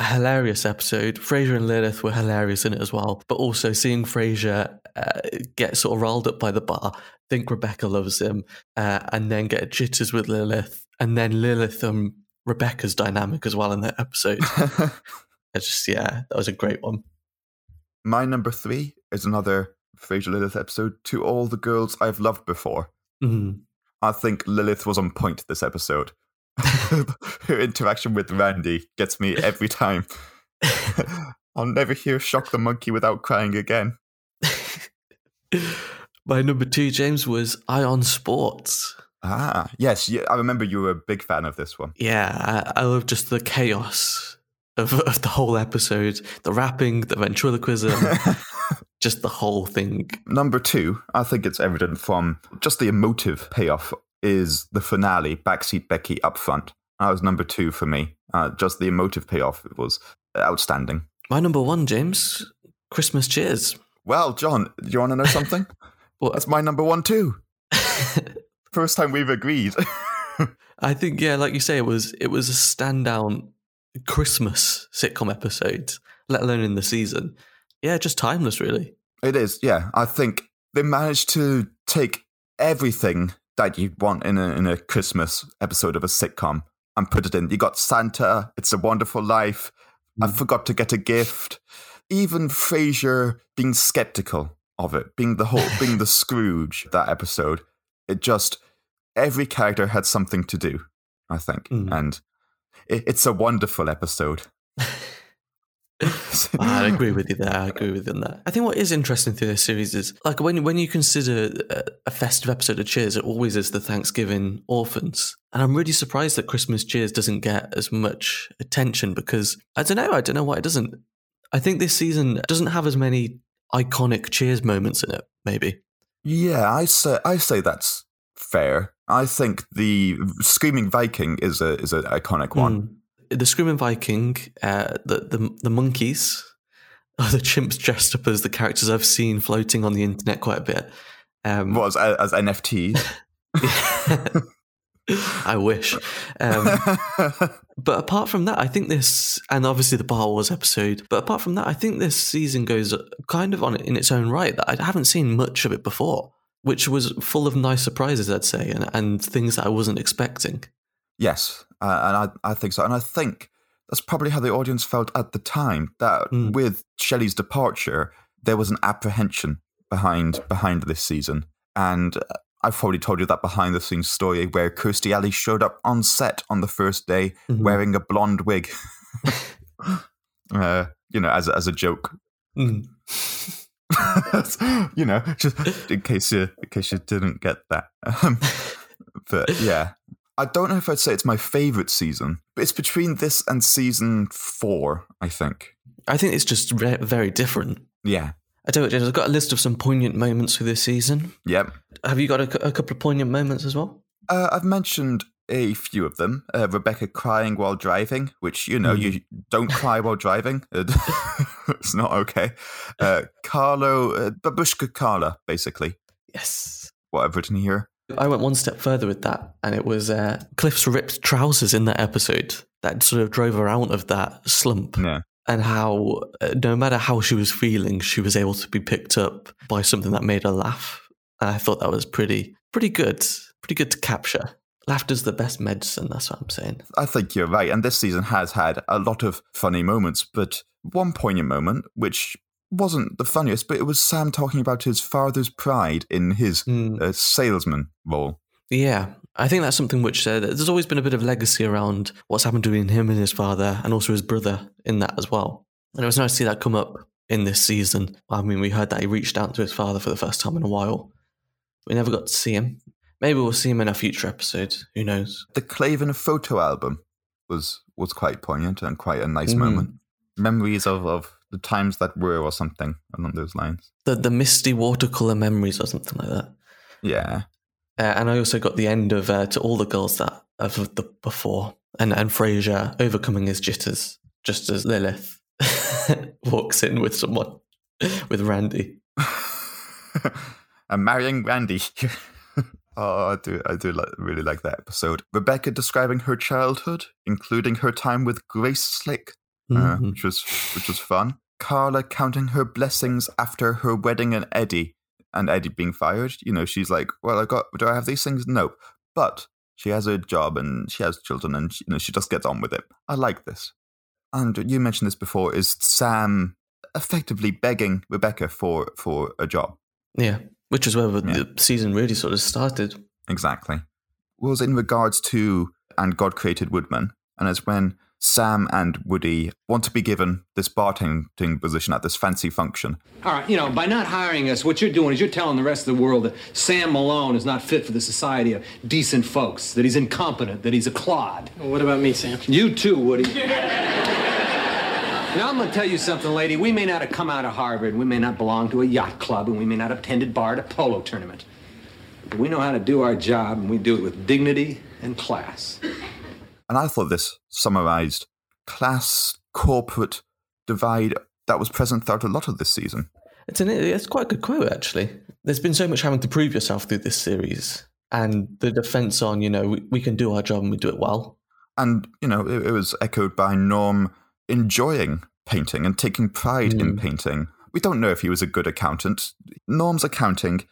A hilarious episode. Frasier and Lilith were hilarious in it as well. But also seeing Frasier uh, get sort of riled up by the bar, think Rebecca loves him, uh, and then get jitters with Lilith, and then Lilith and Rebecca's dynamic as well in that episode. I just yeah, that was a great one. My number three is another Frasier Lilith episode. To all the girls I've loved before. Mm-hmm. I think Lilith was on point this episode. Her interaction with Randy gets me every time. I'll never hear "Shock the Monkey" without crying again. My number two, James, was I on Sports. Ah, yes, I remember you were a big fan of this one. Yeah, I, I love just the chaos of, of the whole episode the rapping, the ventriloquism, just the whole thing. Number two, I think it's evident from just the emotive payoff is the finale, Backseat Becky up front. That was number two for me. Uh, just the emotive payoff was outstanding. My number one, James, Christmas Cheers. Well, John, do you want to know something? well, That's my number one too. First time we've agreed. I think, yeah, like you say, it was it was a standout Christmas sitcom episode, let alone in the season. Yeah, just timeless, really. It is, yeah. I think they managed to take everything that you want in a, in a Christmas episode of a sitcom and put it in. You got Santa, It's a Wonderful Life, mm. I Forgot to Get a Gift, even Frasier being skeptical of it, being the whole, being the Scrooge that episode. It just, every character had something to do, I think. Mm. And it's a wonderful episode. I agree with you there. I agree with you on that. I think what is interesting through this series is like when when you consider a festive episode of Cheers, it always is the Thanksgiving orphans, and I'm really surprised that Christmas Cheers doesn't get as much attention because I don't know. I don't know why it doesn't. I think this season doesn't have as many iconic Cheers moments in it. Maybe. Yeah, I say I say that's fair. I think the Screaming Viking is a is an iconic one. Mm. The Screaming Viking, uh, the, the the monkeys, are the chimps dressed up as the characters I've seen floating on the internet quite a bit. Um, what as, as NFTs? I wish. Um, but apart from that, I think this, and obviously the Bar Wars episode, but apart from that, I think this season goes kind of on in its own right. That I haven't seen much of it before which was full of nice surprises, I'd say, and, and things that I wasn't expecting. Yes, uh, and I, I think so. And I think that's probably how the audience felt at the time that mm. with Shelley's departure, there was an apprehension behind behind this season. And uh, I've probably told you that behind the scenes story where Kirstie Alley showed up on set on the first day mm-hmm. wearing a blonde wig. uh, you know, as, as a joke. Mm. you know, just in case you in case you didn't get that. Um, but yeah, I don't know if I'd say it's my favorite season, but it's between this and season four. I think. I think it's just re- very different. Yeah. I don't know, James. I've got a list of some poignant moments for this season. Yep. Have you got a, a couple of poignant moments as well? Uh, I've mentioned a few of them. Uh, Rebecca crying while driving, which, you know, Mm. you don't cry while driving. it's not okay. Uh, Carlo, uh, Babushka Carla, basically, Yes. what I've written here. I went one step further with that, and it was uh, Cliff's ripped trousers in that episode that sort of drove her out of that slump. Yeah. And how, uh, no matter how she was feeling, she was able to be picked up by something that made her laugh. And I thought that was pretty, pretty good, pretty good to capture. Laughter's the best medicine. That's what I'm saying. I think you're right. And this season has had a lot of funny moments, but one poignant moment, which wasn't the funniest, but it was Sam talking about his father's pride in his Mm. uh, salesman role. Yeah, I think that's something which uh, there's always been a bit of legacy around what's happened between him and his father, and also his brother in that as well. And it was nice to see that come up in this season. I mean, we heard that he reached out to his father for the first time in a while. We never got to see him. Maybe we'll see him in a future episode. Who knows? The Clavin photo album was was quite poignant and quite a nice Mm. moment. Memories of, of the times that were, or something along those lines. The the misty watercolor memories or something like that. Yeah. Uh, and I also got the end of uh, to all the girls that of the before, and and Frasier overcoming his jitters just as Lilith walks in with someone with Randy. I'm marrying Randy. oh, I do, I do like, really like that episode. Rebecca describing her childhood, including her time with Grace Slick, uh, Mhm. which was which was fun. Carla counting her blessings after her wedding and Eddie, and Eddie being fired. You know, she's like, "Well, I got. Do I have these things? No, but she has a job and she has children, and she, you know, she just gets on with it. I like this." And you mentioned this before. Is Sam effectively begging Rebecca for for a job? Yeah, which is where Yeah. the season really sort of started. Exactly. Was in regards to and God created Woodman, and it's when Sam and Woody want to be given this bartending position at this fancy function. All right, you know, by not hiring us, what you're doing is you're telling the rest of the world that Sam Malone is not fit for the society of decent folks, that he's incompetent, that he's a clod. Well, what about me, Sam? You too, Woody. now, I'm gonna tell you something, lady. We may not have come out of Harvard, we may not belong to a yacht club, and we may not have attended bar at a polo tournament. But we know how to do our job, and we do it with dignity and class. And I thought this summarized class corporate divide that was present throughout a lot of this season. It's an it's quite a good quote actually. There's been so much having to prove yourself through this series, and the defense on you know we, we can do our job and we do it well. And, you know, it, it was echoed by Norm enjoying painting and taking pride in Mm. painting. We don't know if he was a good accountant. Norm's accounting,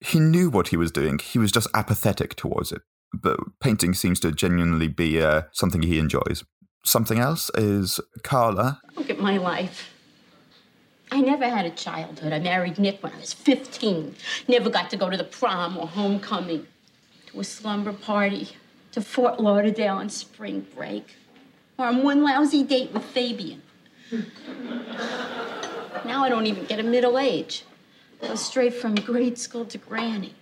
he knew what he was doing, he was just apathetic towards it. But painting seems to genuinely be uh, something he enjoys. Something else is Carla. Look at my life. I never had a childhood. I married Nick when I was 15. Never got to go to the prom or homecoming, to a slumber party, to Fort Lauderdale on spring break, or on one lousy date with Fabian. now I don't even get a middle age. I go straight from grade school to granny.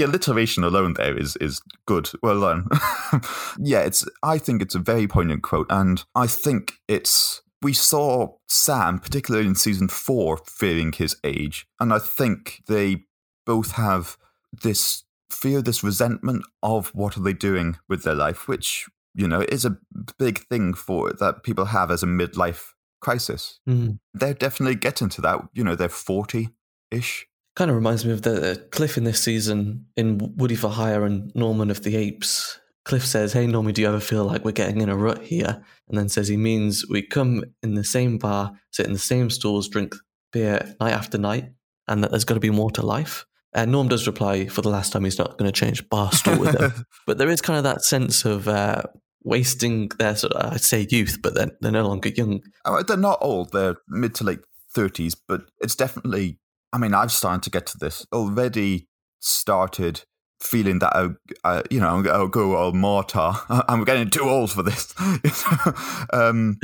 The alliteration alone there is is good. Well done. yeah, it's. I think it's a very poignant quote, and I think it's. We saw Sam, particularly in season four, fearing his age, and I think they both have this fear, this resentment of what are they doing with their life, which you know is a big thing for that people have as a midlife crisis. Mm. They're definitely getting to that. You know, they're forty ish. Kind of reminds me of the uh, Cliff in this season in Woody for Hire and Norman of the Apes. Cliff says, Hey, Normie, do you ever feel like we're getting in a rut here? And then says he means we come in the same bar, sit in the same stalls, drink beer night after night, and that there's got to be more to life. And Norm does reply for the last time he's not going to change bar stool with him. but there is kind of that sense of uh, wasting their, sort of, I'd say youth, but they're, they're no longer young. Oh, they're not old. They're mid to late thirties, but it's definitely. I mean, I've started to get to this already. Started feeling that I, I you know, I'll go old mortar. I'm getting too old for this. um,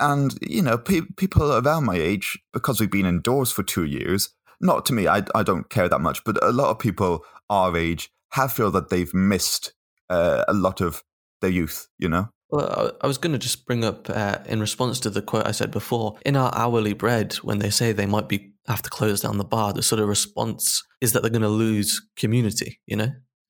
and you know, pe- people around my age, because we've been indoors for two years. Not to me, I I don't care that much, but a lot of people our age have feel that they've missed uh, a lot of their youth. You know. Well, I was going to just bring up uh, in response to the quote I said before. In our hourly bread, when they say they might be have to close down the bar, the sort of response is that they're going to lose community. You know,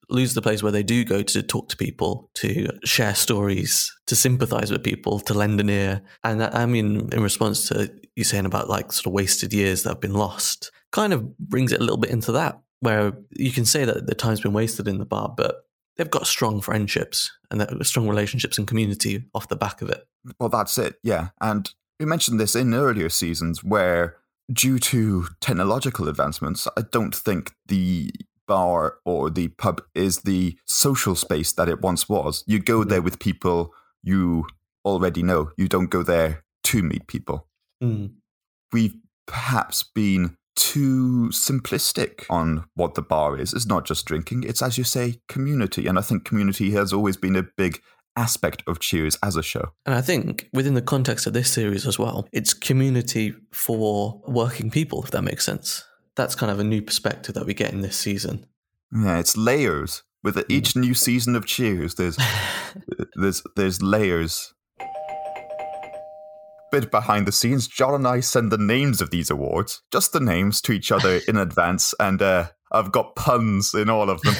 lose the place where they do go to talk to people, to share stories, to sympathize with people, to lend an ear. And I mean, in response to you saying about like sort of wasted years that have been lost, kind of brings it a little bit into that, where you can say that the time's been wasted in the bar, but they've got strong friendships and strong relationships and community off the back of it. Well, that's it, yeah. And we mentioned this in earlier seasons where, due to technological advancements, I don't think the bar or the pub is the social space that it once was. You go there with people you already know. You don't go there to meet people. Mm. We've perhaps been too simplistic on what the bar is. It's not just drinking, it's, as you say, community. And I think community has always been a big aspect of Cheers as a show. And I think within the context of this series as well, it's community for working people, if that makes sense. That's kind of a new perspective that we get in this season. Yeah, it's layers. With each mm. new season of Cheers, there's there's there's layers. Bit behind the scenes, John and I send the names of these awards, just the names, to each other in advance, and uh, I've got puns in all of them.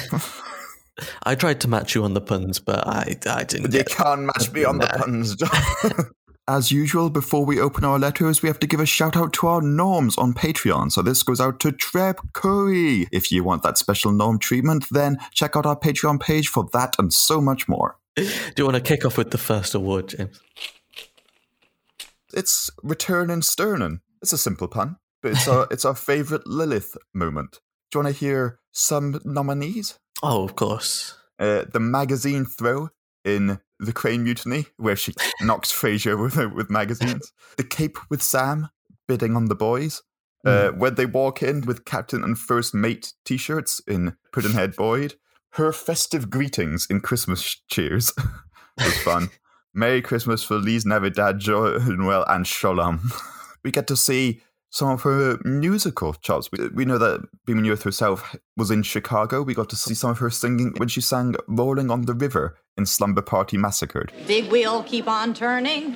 I tried to match you on the puns, but I, I didn't. You can't match me on the puns. John. As usual, before we open our letters, we have to give a shout out to our norms on Patreon. So this goes out to Treb Curry. If you want that special norm treatment, then check out our Patreon page for that and so much more. Do you want to kick off with the first award, James? It's Return and Sternin. It's a simple pun, but it's our it's our favourite Lilith moment. Do you want to hear some nominees? Oh, of course. Uh, the magazine throw in the Crane Mutiny, where she knocks Frasier with with magazines. The Cape with Sam bidding on the boys. Uh, when they walk in with Captain and First Mate T-shirts in Puddinhead Boyd. Her festive greetings in Christmas cheers was fun. Merry Christmas, for Feliz Navidad, Joel, and Shalom. we get to see some of her musical chops. We, we know that Bebe Neuwirth herself was in Chicago. We got to see some of her singing when she sang Rolling on the River in Slumber Party Massacred. Big wheel, keep on turning.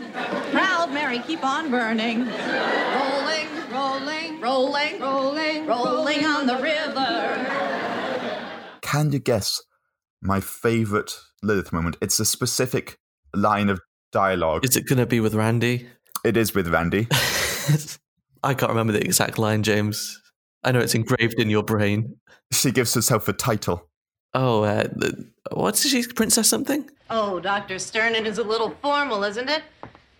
Proud Mary, keep on burning. Rolling, rolling, rolling, rolling, rolling on the river. Can you guess my favourite Lilith moment? It's a specific line of dialogue. Is it going to be with Randy? It is with Randy. I can't remember the exact line, James. I know it's engraved in your brain. She gives herself a title. Oh, uh, what's she? Princess something? Oh, Dr. Sternin is a little formal, isn't it?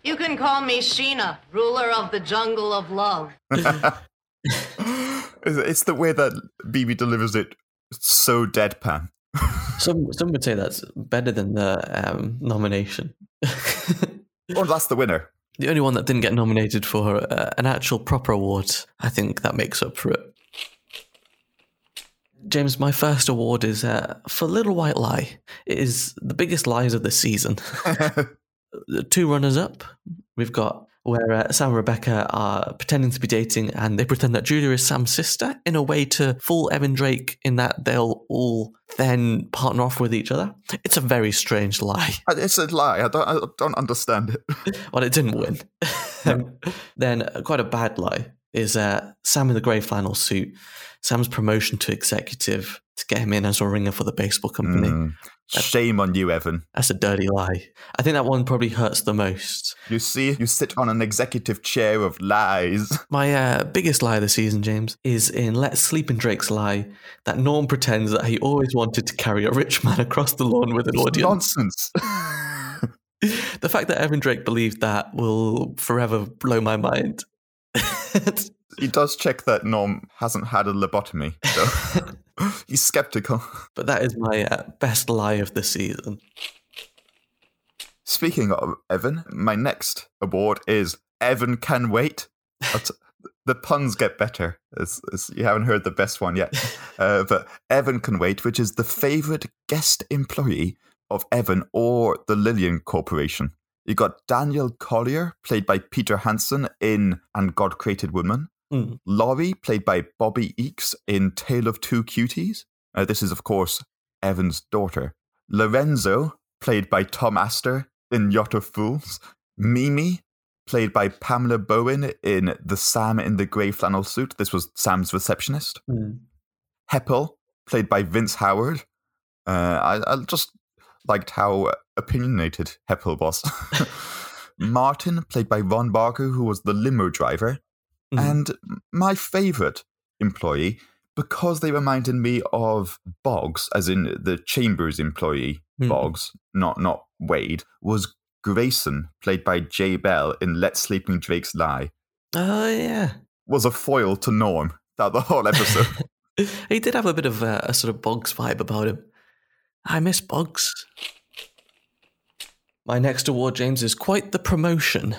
You can call me Sheena, ruler of the jungle of love. it's the way that Bebe delivers it so deadpan. Some some would say that's better than the um, nomination. well, that's the winner. The only one that didn't get nominated for uh, an actual proper award. I think that makes up for it. James, my first award is uh, for Little White Lie. It is the biggest lies of the season. Two runners up. We've got where uh, Sam and Rebecca are pretending to be dating and they pretend that Julia is Sam's sister in a way to fool Evan Drake in that they'll all then partner off with each other. It's a very strange lie. It's a lie. I don't, I don't understand it. well, it didn't win. um, then uh, quite a bad lie is uh, Sam in the grey flannel suit. Sam's promotion to executive to get him in as a ringer for the baseball company. Mm. Shame on you, Evan. That's a dirty lie. I think that one probably hurts the most. You see, you sit on an executive chair of lies. My uh, biggest lie of the season, James, is in Let's Sleep in Drake's lie that Norm pretends that he always wanted to carry a rich man across the lawn with an it's audience. Nonsense. the fact that Evan Drake believed that will forever blow my mind. He does check that Norm hasn't had a lobotomy. So. He's skeptical. But that is my uh, best lie of the season. Speaking of Evan, my next award is Evan Can Wait. the puns get better. As, as, you haven't heard the best one yet. Uh, but Evan Can Wait, which is the favorite guest employee of Evan or the Lillian Corporation. You got Daniel Collier, played by Peter Hansen in And God Created Woman. Mm. Laurie, played by Bobby Eakes in Tale of Two Cuties. Uh, this is, of course, Evan's daughter. Lorenzo, played by Tom Astor in Yacht of Fools. Mimi, played by Pamela Bowen in The Sam in the Grey Flannel Suit. This was Sam's receptionist. Mm. Heppel, played by Vince Howard. Uh, I, I just liked how opinionated Heppel was. Martin, played by Ron Barker, who was the limo driver, Mhm. and my favorite employee because they reminded me of Boggs, as in the Chambers employee Mhm. Boggs, not not Wade, was Grayson, played by Jay Bell in Let Sleeping Drakes Lie, Oh, yeah. was a foil to Norm throughout the whole episode. he did have a bit of a, a sort of Boggs vibe about him. I miss Boggs. My next award, James, is quite the promotion.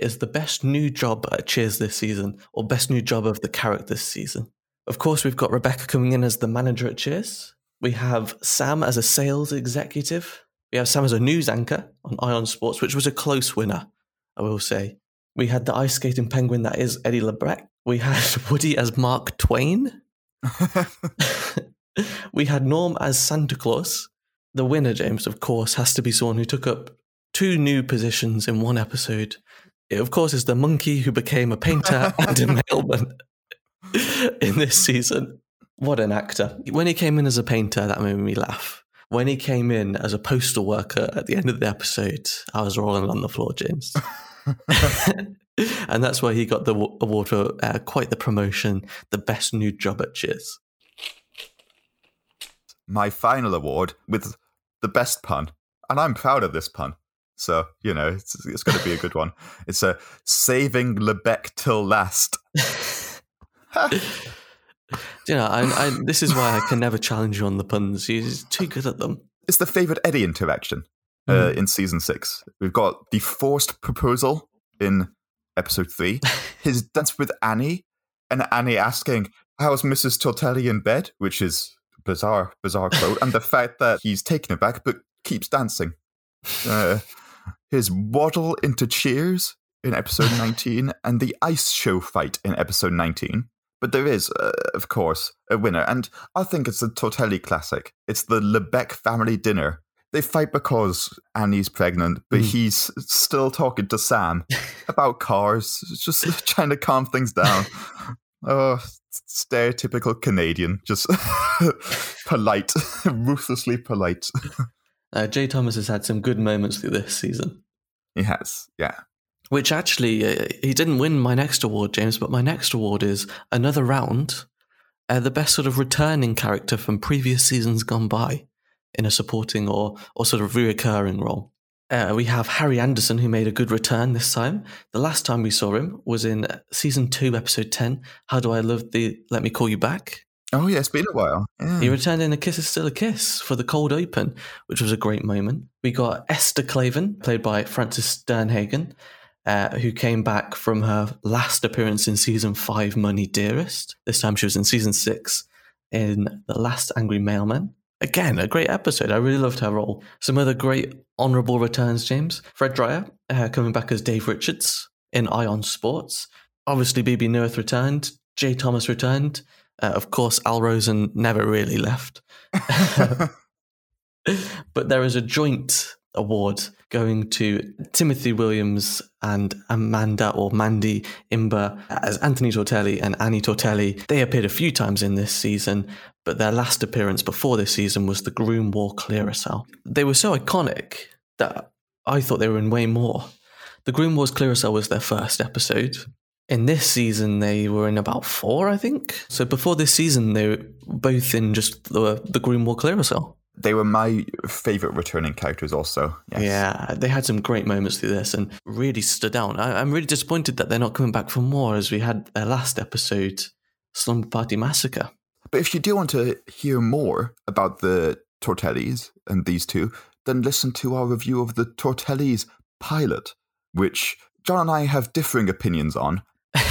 Is the best new job at Cheers this season, or best new job of the character this season. Of course, we've got Rebecca coming in as the manager at Cheers. We have Sam as a sales executive. We have Sam as a news anchor on I on Sports, which was a close winner, I will say. We had the ice skating penguin that is Eddie LeBec. We had Woody as Mark Twain. we had Norm as Santa Claus. The winner, James, of course, has to be someone who took up two new positions in one episode. It, of course, is the monkey who became a painter and a mailman in this season. What an actor. When he came in as a painter, that made me laugh. When he came in as a postal worker at the end of the episode, I was rolling on the floor, James. and that's why he got the award for uh, quite the promotion, the best new job at Cheers. my final award with the best pun, and I'm proud of this pun. So you know, it's, it's going to be a good one. It's a saving LeBec till last. You know, I, I, this is why I can never challenge you on the puns. You're too good at them. It's the favorite Eddie interaction uh, in season six. We've got the forced proposal in episode three. His dance with Annie, and Annie asking, "How's Mrs. Tortelli in bed?" Which is bizarre, bizarre quote, and the fact that he's taken it back but keeps dancing. Uh, his waddle into cheers in episode 19 and the ice show fight in episode 19. But there is, uh, of course, a winner, and I think it's a Tortelli classic. It's the LeBec family dinner. They fight because Annie's pregnant, but Mm. he's still talking to Sam about cars, just trying to calm things down. Oh, stereotypical Canadian, just polite, ruthlessly polite. Uh, Jay Thomas has had some good moments through this season, He has, yeah. which actually, uh, he didn't win my next award, James, but my next award is another round, uh, the best sort of returning character from previous seasons gone by in a supporting or, or sort of reoccurring role. Uh, we have Harry Anderson, who made a good return this time. The last time we saw him was in season two, episode 10, How Do I Love Thee Let Me Call You Back? Oh, yeah, it's been a while. Yeah. He returned in A Kiss is Still a Kiss for the cold open, which was a great moment. We got Esther Clavin, played by Frances Sternhagen, uh, who came back from her last appearance in season five, Money Dearest. This time she was in season six in The Last Angry Mailman. Again, a great episode. I really loved her role. Some other great honourable returns, James. Fred Dryer, uh, coming back as Dave Richards in I on Sports. Obviously, Bebe Neuwirth returned. Jay Thomas returned. Uh, of course, Al Rosen never really left. but there is a joint award going to Timothy Williams and Amanda or Mandy Ingber as Anthony Tortelli and Annie Tortelli. They appeared a few times in this season, but their last appearance before this season was the Groom Wore Clearasil. They were so iconic that I thought they were in way more. The Groom Wars Clearasil was their first episode. In this season, they were in about four, I think. So before this season, they were both in just the the Wore Clearasil. They were my favorite returning characters, also. Yes. Yeah, they had some great moments through this and really stood out. I, I'm really disappointed that they're not coming back for more, as we had their last episode, Slumber Party Massacre. But if you do want to hear more about the Tortellis and these two, then listen to our review of the Tortellis pilot, which John and I have differing opinions on.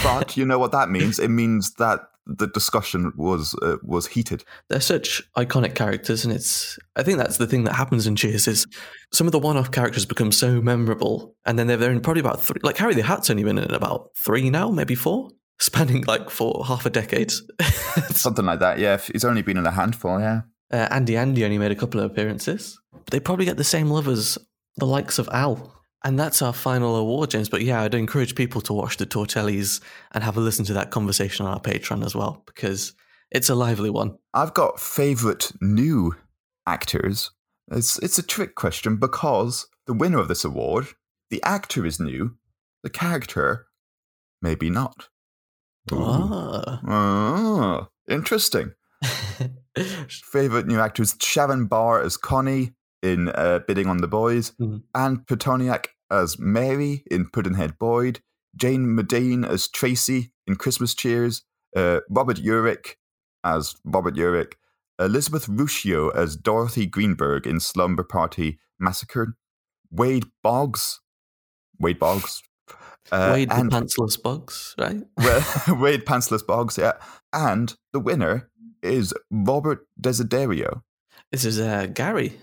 But you know what that means? It means that the discussion was uh, was heated. They're such iconic characters, and it's. I think that's the thing that happens in Cheers is some of the one-off characters become so memorable, and then they're, they're in probably about three. Like Harry the Hat's only been in about three now, maybe four, spanning like for half a decade. Something like that. Yeah, he's only been in a handful. Yeah. Uh, Andy Andy only made a couple of appearances. But they probably get the same love as the likes of Al. And that's our final award, James. But yeah, I'd encourage people to watch the Tortellis and have a listen to that conversation on our Patreon as well, because it's a lively one. I've got favorite new actors. It's it's a trick question because the winner of this award, the actor is new, the character maybe not. Ooh. Ah. Ah, interesting. Favorite new actors: Sharon Barr as Connie in uh, Bidding on the Boys, Mhm. Anne Pitoniak as Mary in Puddinhead Boyd, Jane Medane as Tracy in Christmas Cheers, uh, Robert Urich as Robert Urich, Elizabeth Ruscio as Dorothy Greenberg in Slumber Party Massacre, Wade Boggs, Wade Boggs, uh, Wade the and pantsless bugs, right? Wade Pantsless Boggs, yeah. And the winner is Robert Desiderio. This is uh, Gary,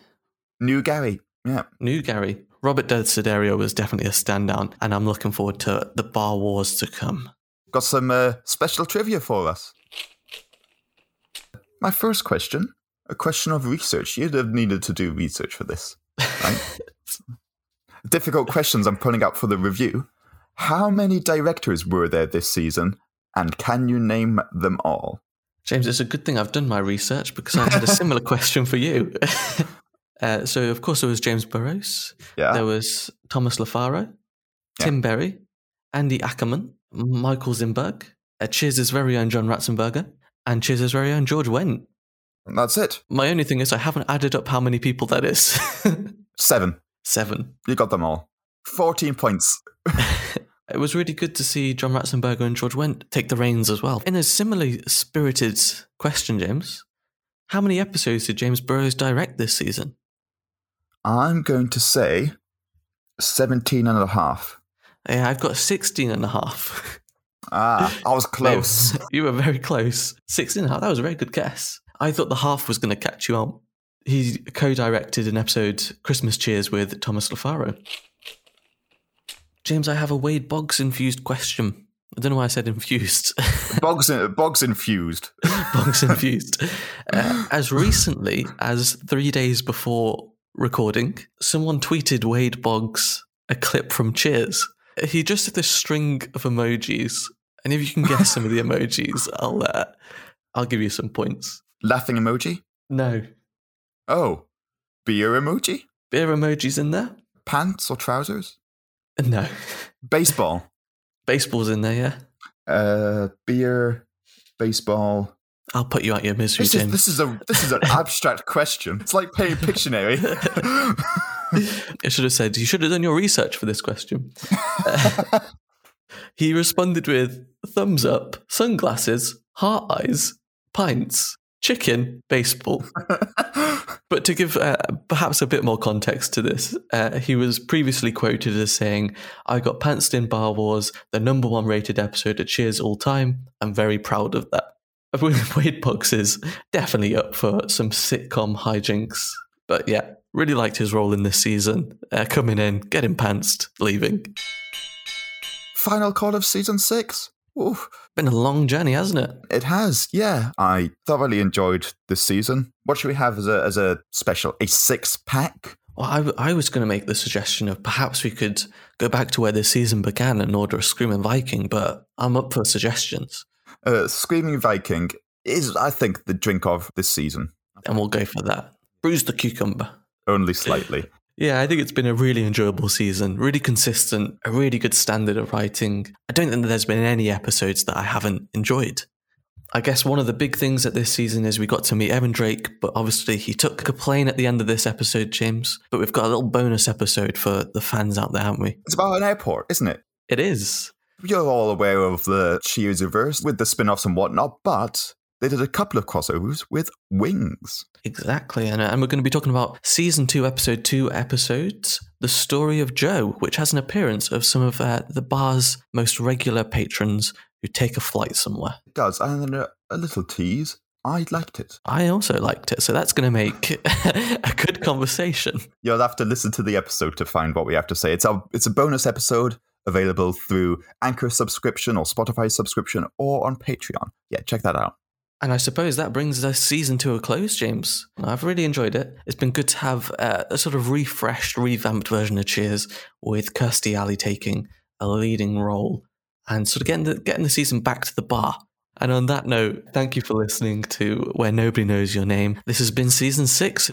New Gary. Yeah. new Gary. Robert Desiderio was definitely a standout, and I'm looking forward to the Bar Wars to come. Got some uh, special trivia for us. My first question, a question of research. You'd have needed to do research for this, right? Difficult questions I'm pulling out for the review. How many directors were there this season, and can you name them all? James, it's a good thing I've done my research because I had a similar question for you. uh, so, of course, there was James Burrows, Yeah. there was Thomas Lofaro, Tim Berry, Andy Ackerman, Michael Zinberg, uh, Cheers' very own John Ratzenberger, and Cheers' very own George Wendt. That's it. My only thing is, I haven't added up how many people that is. Seven. Seven. You got them all. 14 points. It was really good to see John Ratzenberger and George Wendt take the reins as well. In a similarly spirited question, James, how many episodes did James Burrows direct this season? I'm going to say 17 and a half. Yeah, I've got 16 and a half. Ah, I was close. you were very close. 16 and a half. That was a very good guess. I thought the half was going to catch you out. He co directed an episode, Christmas Cheers, with Thomas Lofaro. James, I have a Wade Boggs infused question. I don't know why I said infused. Boggs, Boggs infused. Boggs infused. Uh, as recently as three days before recording, someone tweeted Wade Boggs a clip from Cheers. He just did this string of emojis, and if you can guess some of the emojis, I'll uh, I'll give you some points. Laughing emoji. No Oh, beer emoji. beer emojis in there. Pants or trousers. No Baseball. baseball's in there. Yeah, Uh, beer. Baseball. I'll put you out your misery, This is, James. this is a this is an abstract question. It's like playing Pictionary. I should have said you should have done your research for this question. he responded with thumbs up, sunglasses, heart eyes, pints, chicken, baseball. but to give uh, perhaps a bit more context to this, uh, he was previously quoted as saying, I got pantsed in Bar Wars, the number one rated episode of Cheers all time. I'm very proud of that. Wade Boggs is definitely up for some sitcom hijinks. But yeah, really liked his role in this season. Uh, coming in, getting pantsed, leaving. Final call of season six. Oof. Been a long journey, hasn't it? It has, yeah. I thoroughly enjoyed this season. What should we have as a as a special? A six pack? Well, I was going to make the suggestion of perhaps we could go back to where this season began and order a Screaming Viking, but I'm up for suggestions. Uh, Screaming Viking is, I think, the drink of this season. And we'll go for that. Bruise the cucumber. Only slightly. Yeah, I think it's been a really enjoyable season, really consistent, a really good standard of writing. I don't think that there's been any episodes that I haven't enjoyed. I guess one of the big things at this season is we got to meet Evan Drake, but obviously he took a plane at the end of this episode, James. But we've got a little bonus episode for the fans out there, haven't we? it's about an airport, isn't it? It is. You're all aware of the Cheers verse with the spin offs and whatnot, but they did a couple of crossovers with Wings. Exactly. And, and we're going to be talking about season two, episode two episodes, The Story of Joe, which has an appearance of some of uh, the bar's most regular patrons who take a flight somewhere. It does, and then a, a little tease. I liked it. I also liked it. So that's going to make a good conversation. You'll have to listen to the episode to find what we have to say. It's a it's a bonus episode available through Anchor subscription or Spotify subscription or on Patreon. Yeah, check that out. And I suppose that brings the season to a close, James. I've really enjoyed it. It's been good to have uh, a sort of refreshed, revamped version of Cheers with Kirstie Alley taking a leading role and sort of getting the, getting the season back to the bar. And on that note, thank you for listening to Where Nobody Knows Your Name. This has been season six.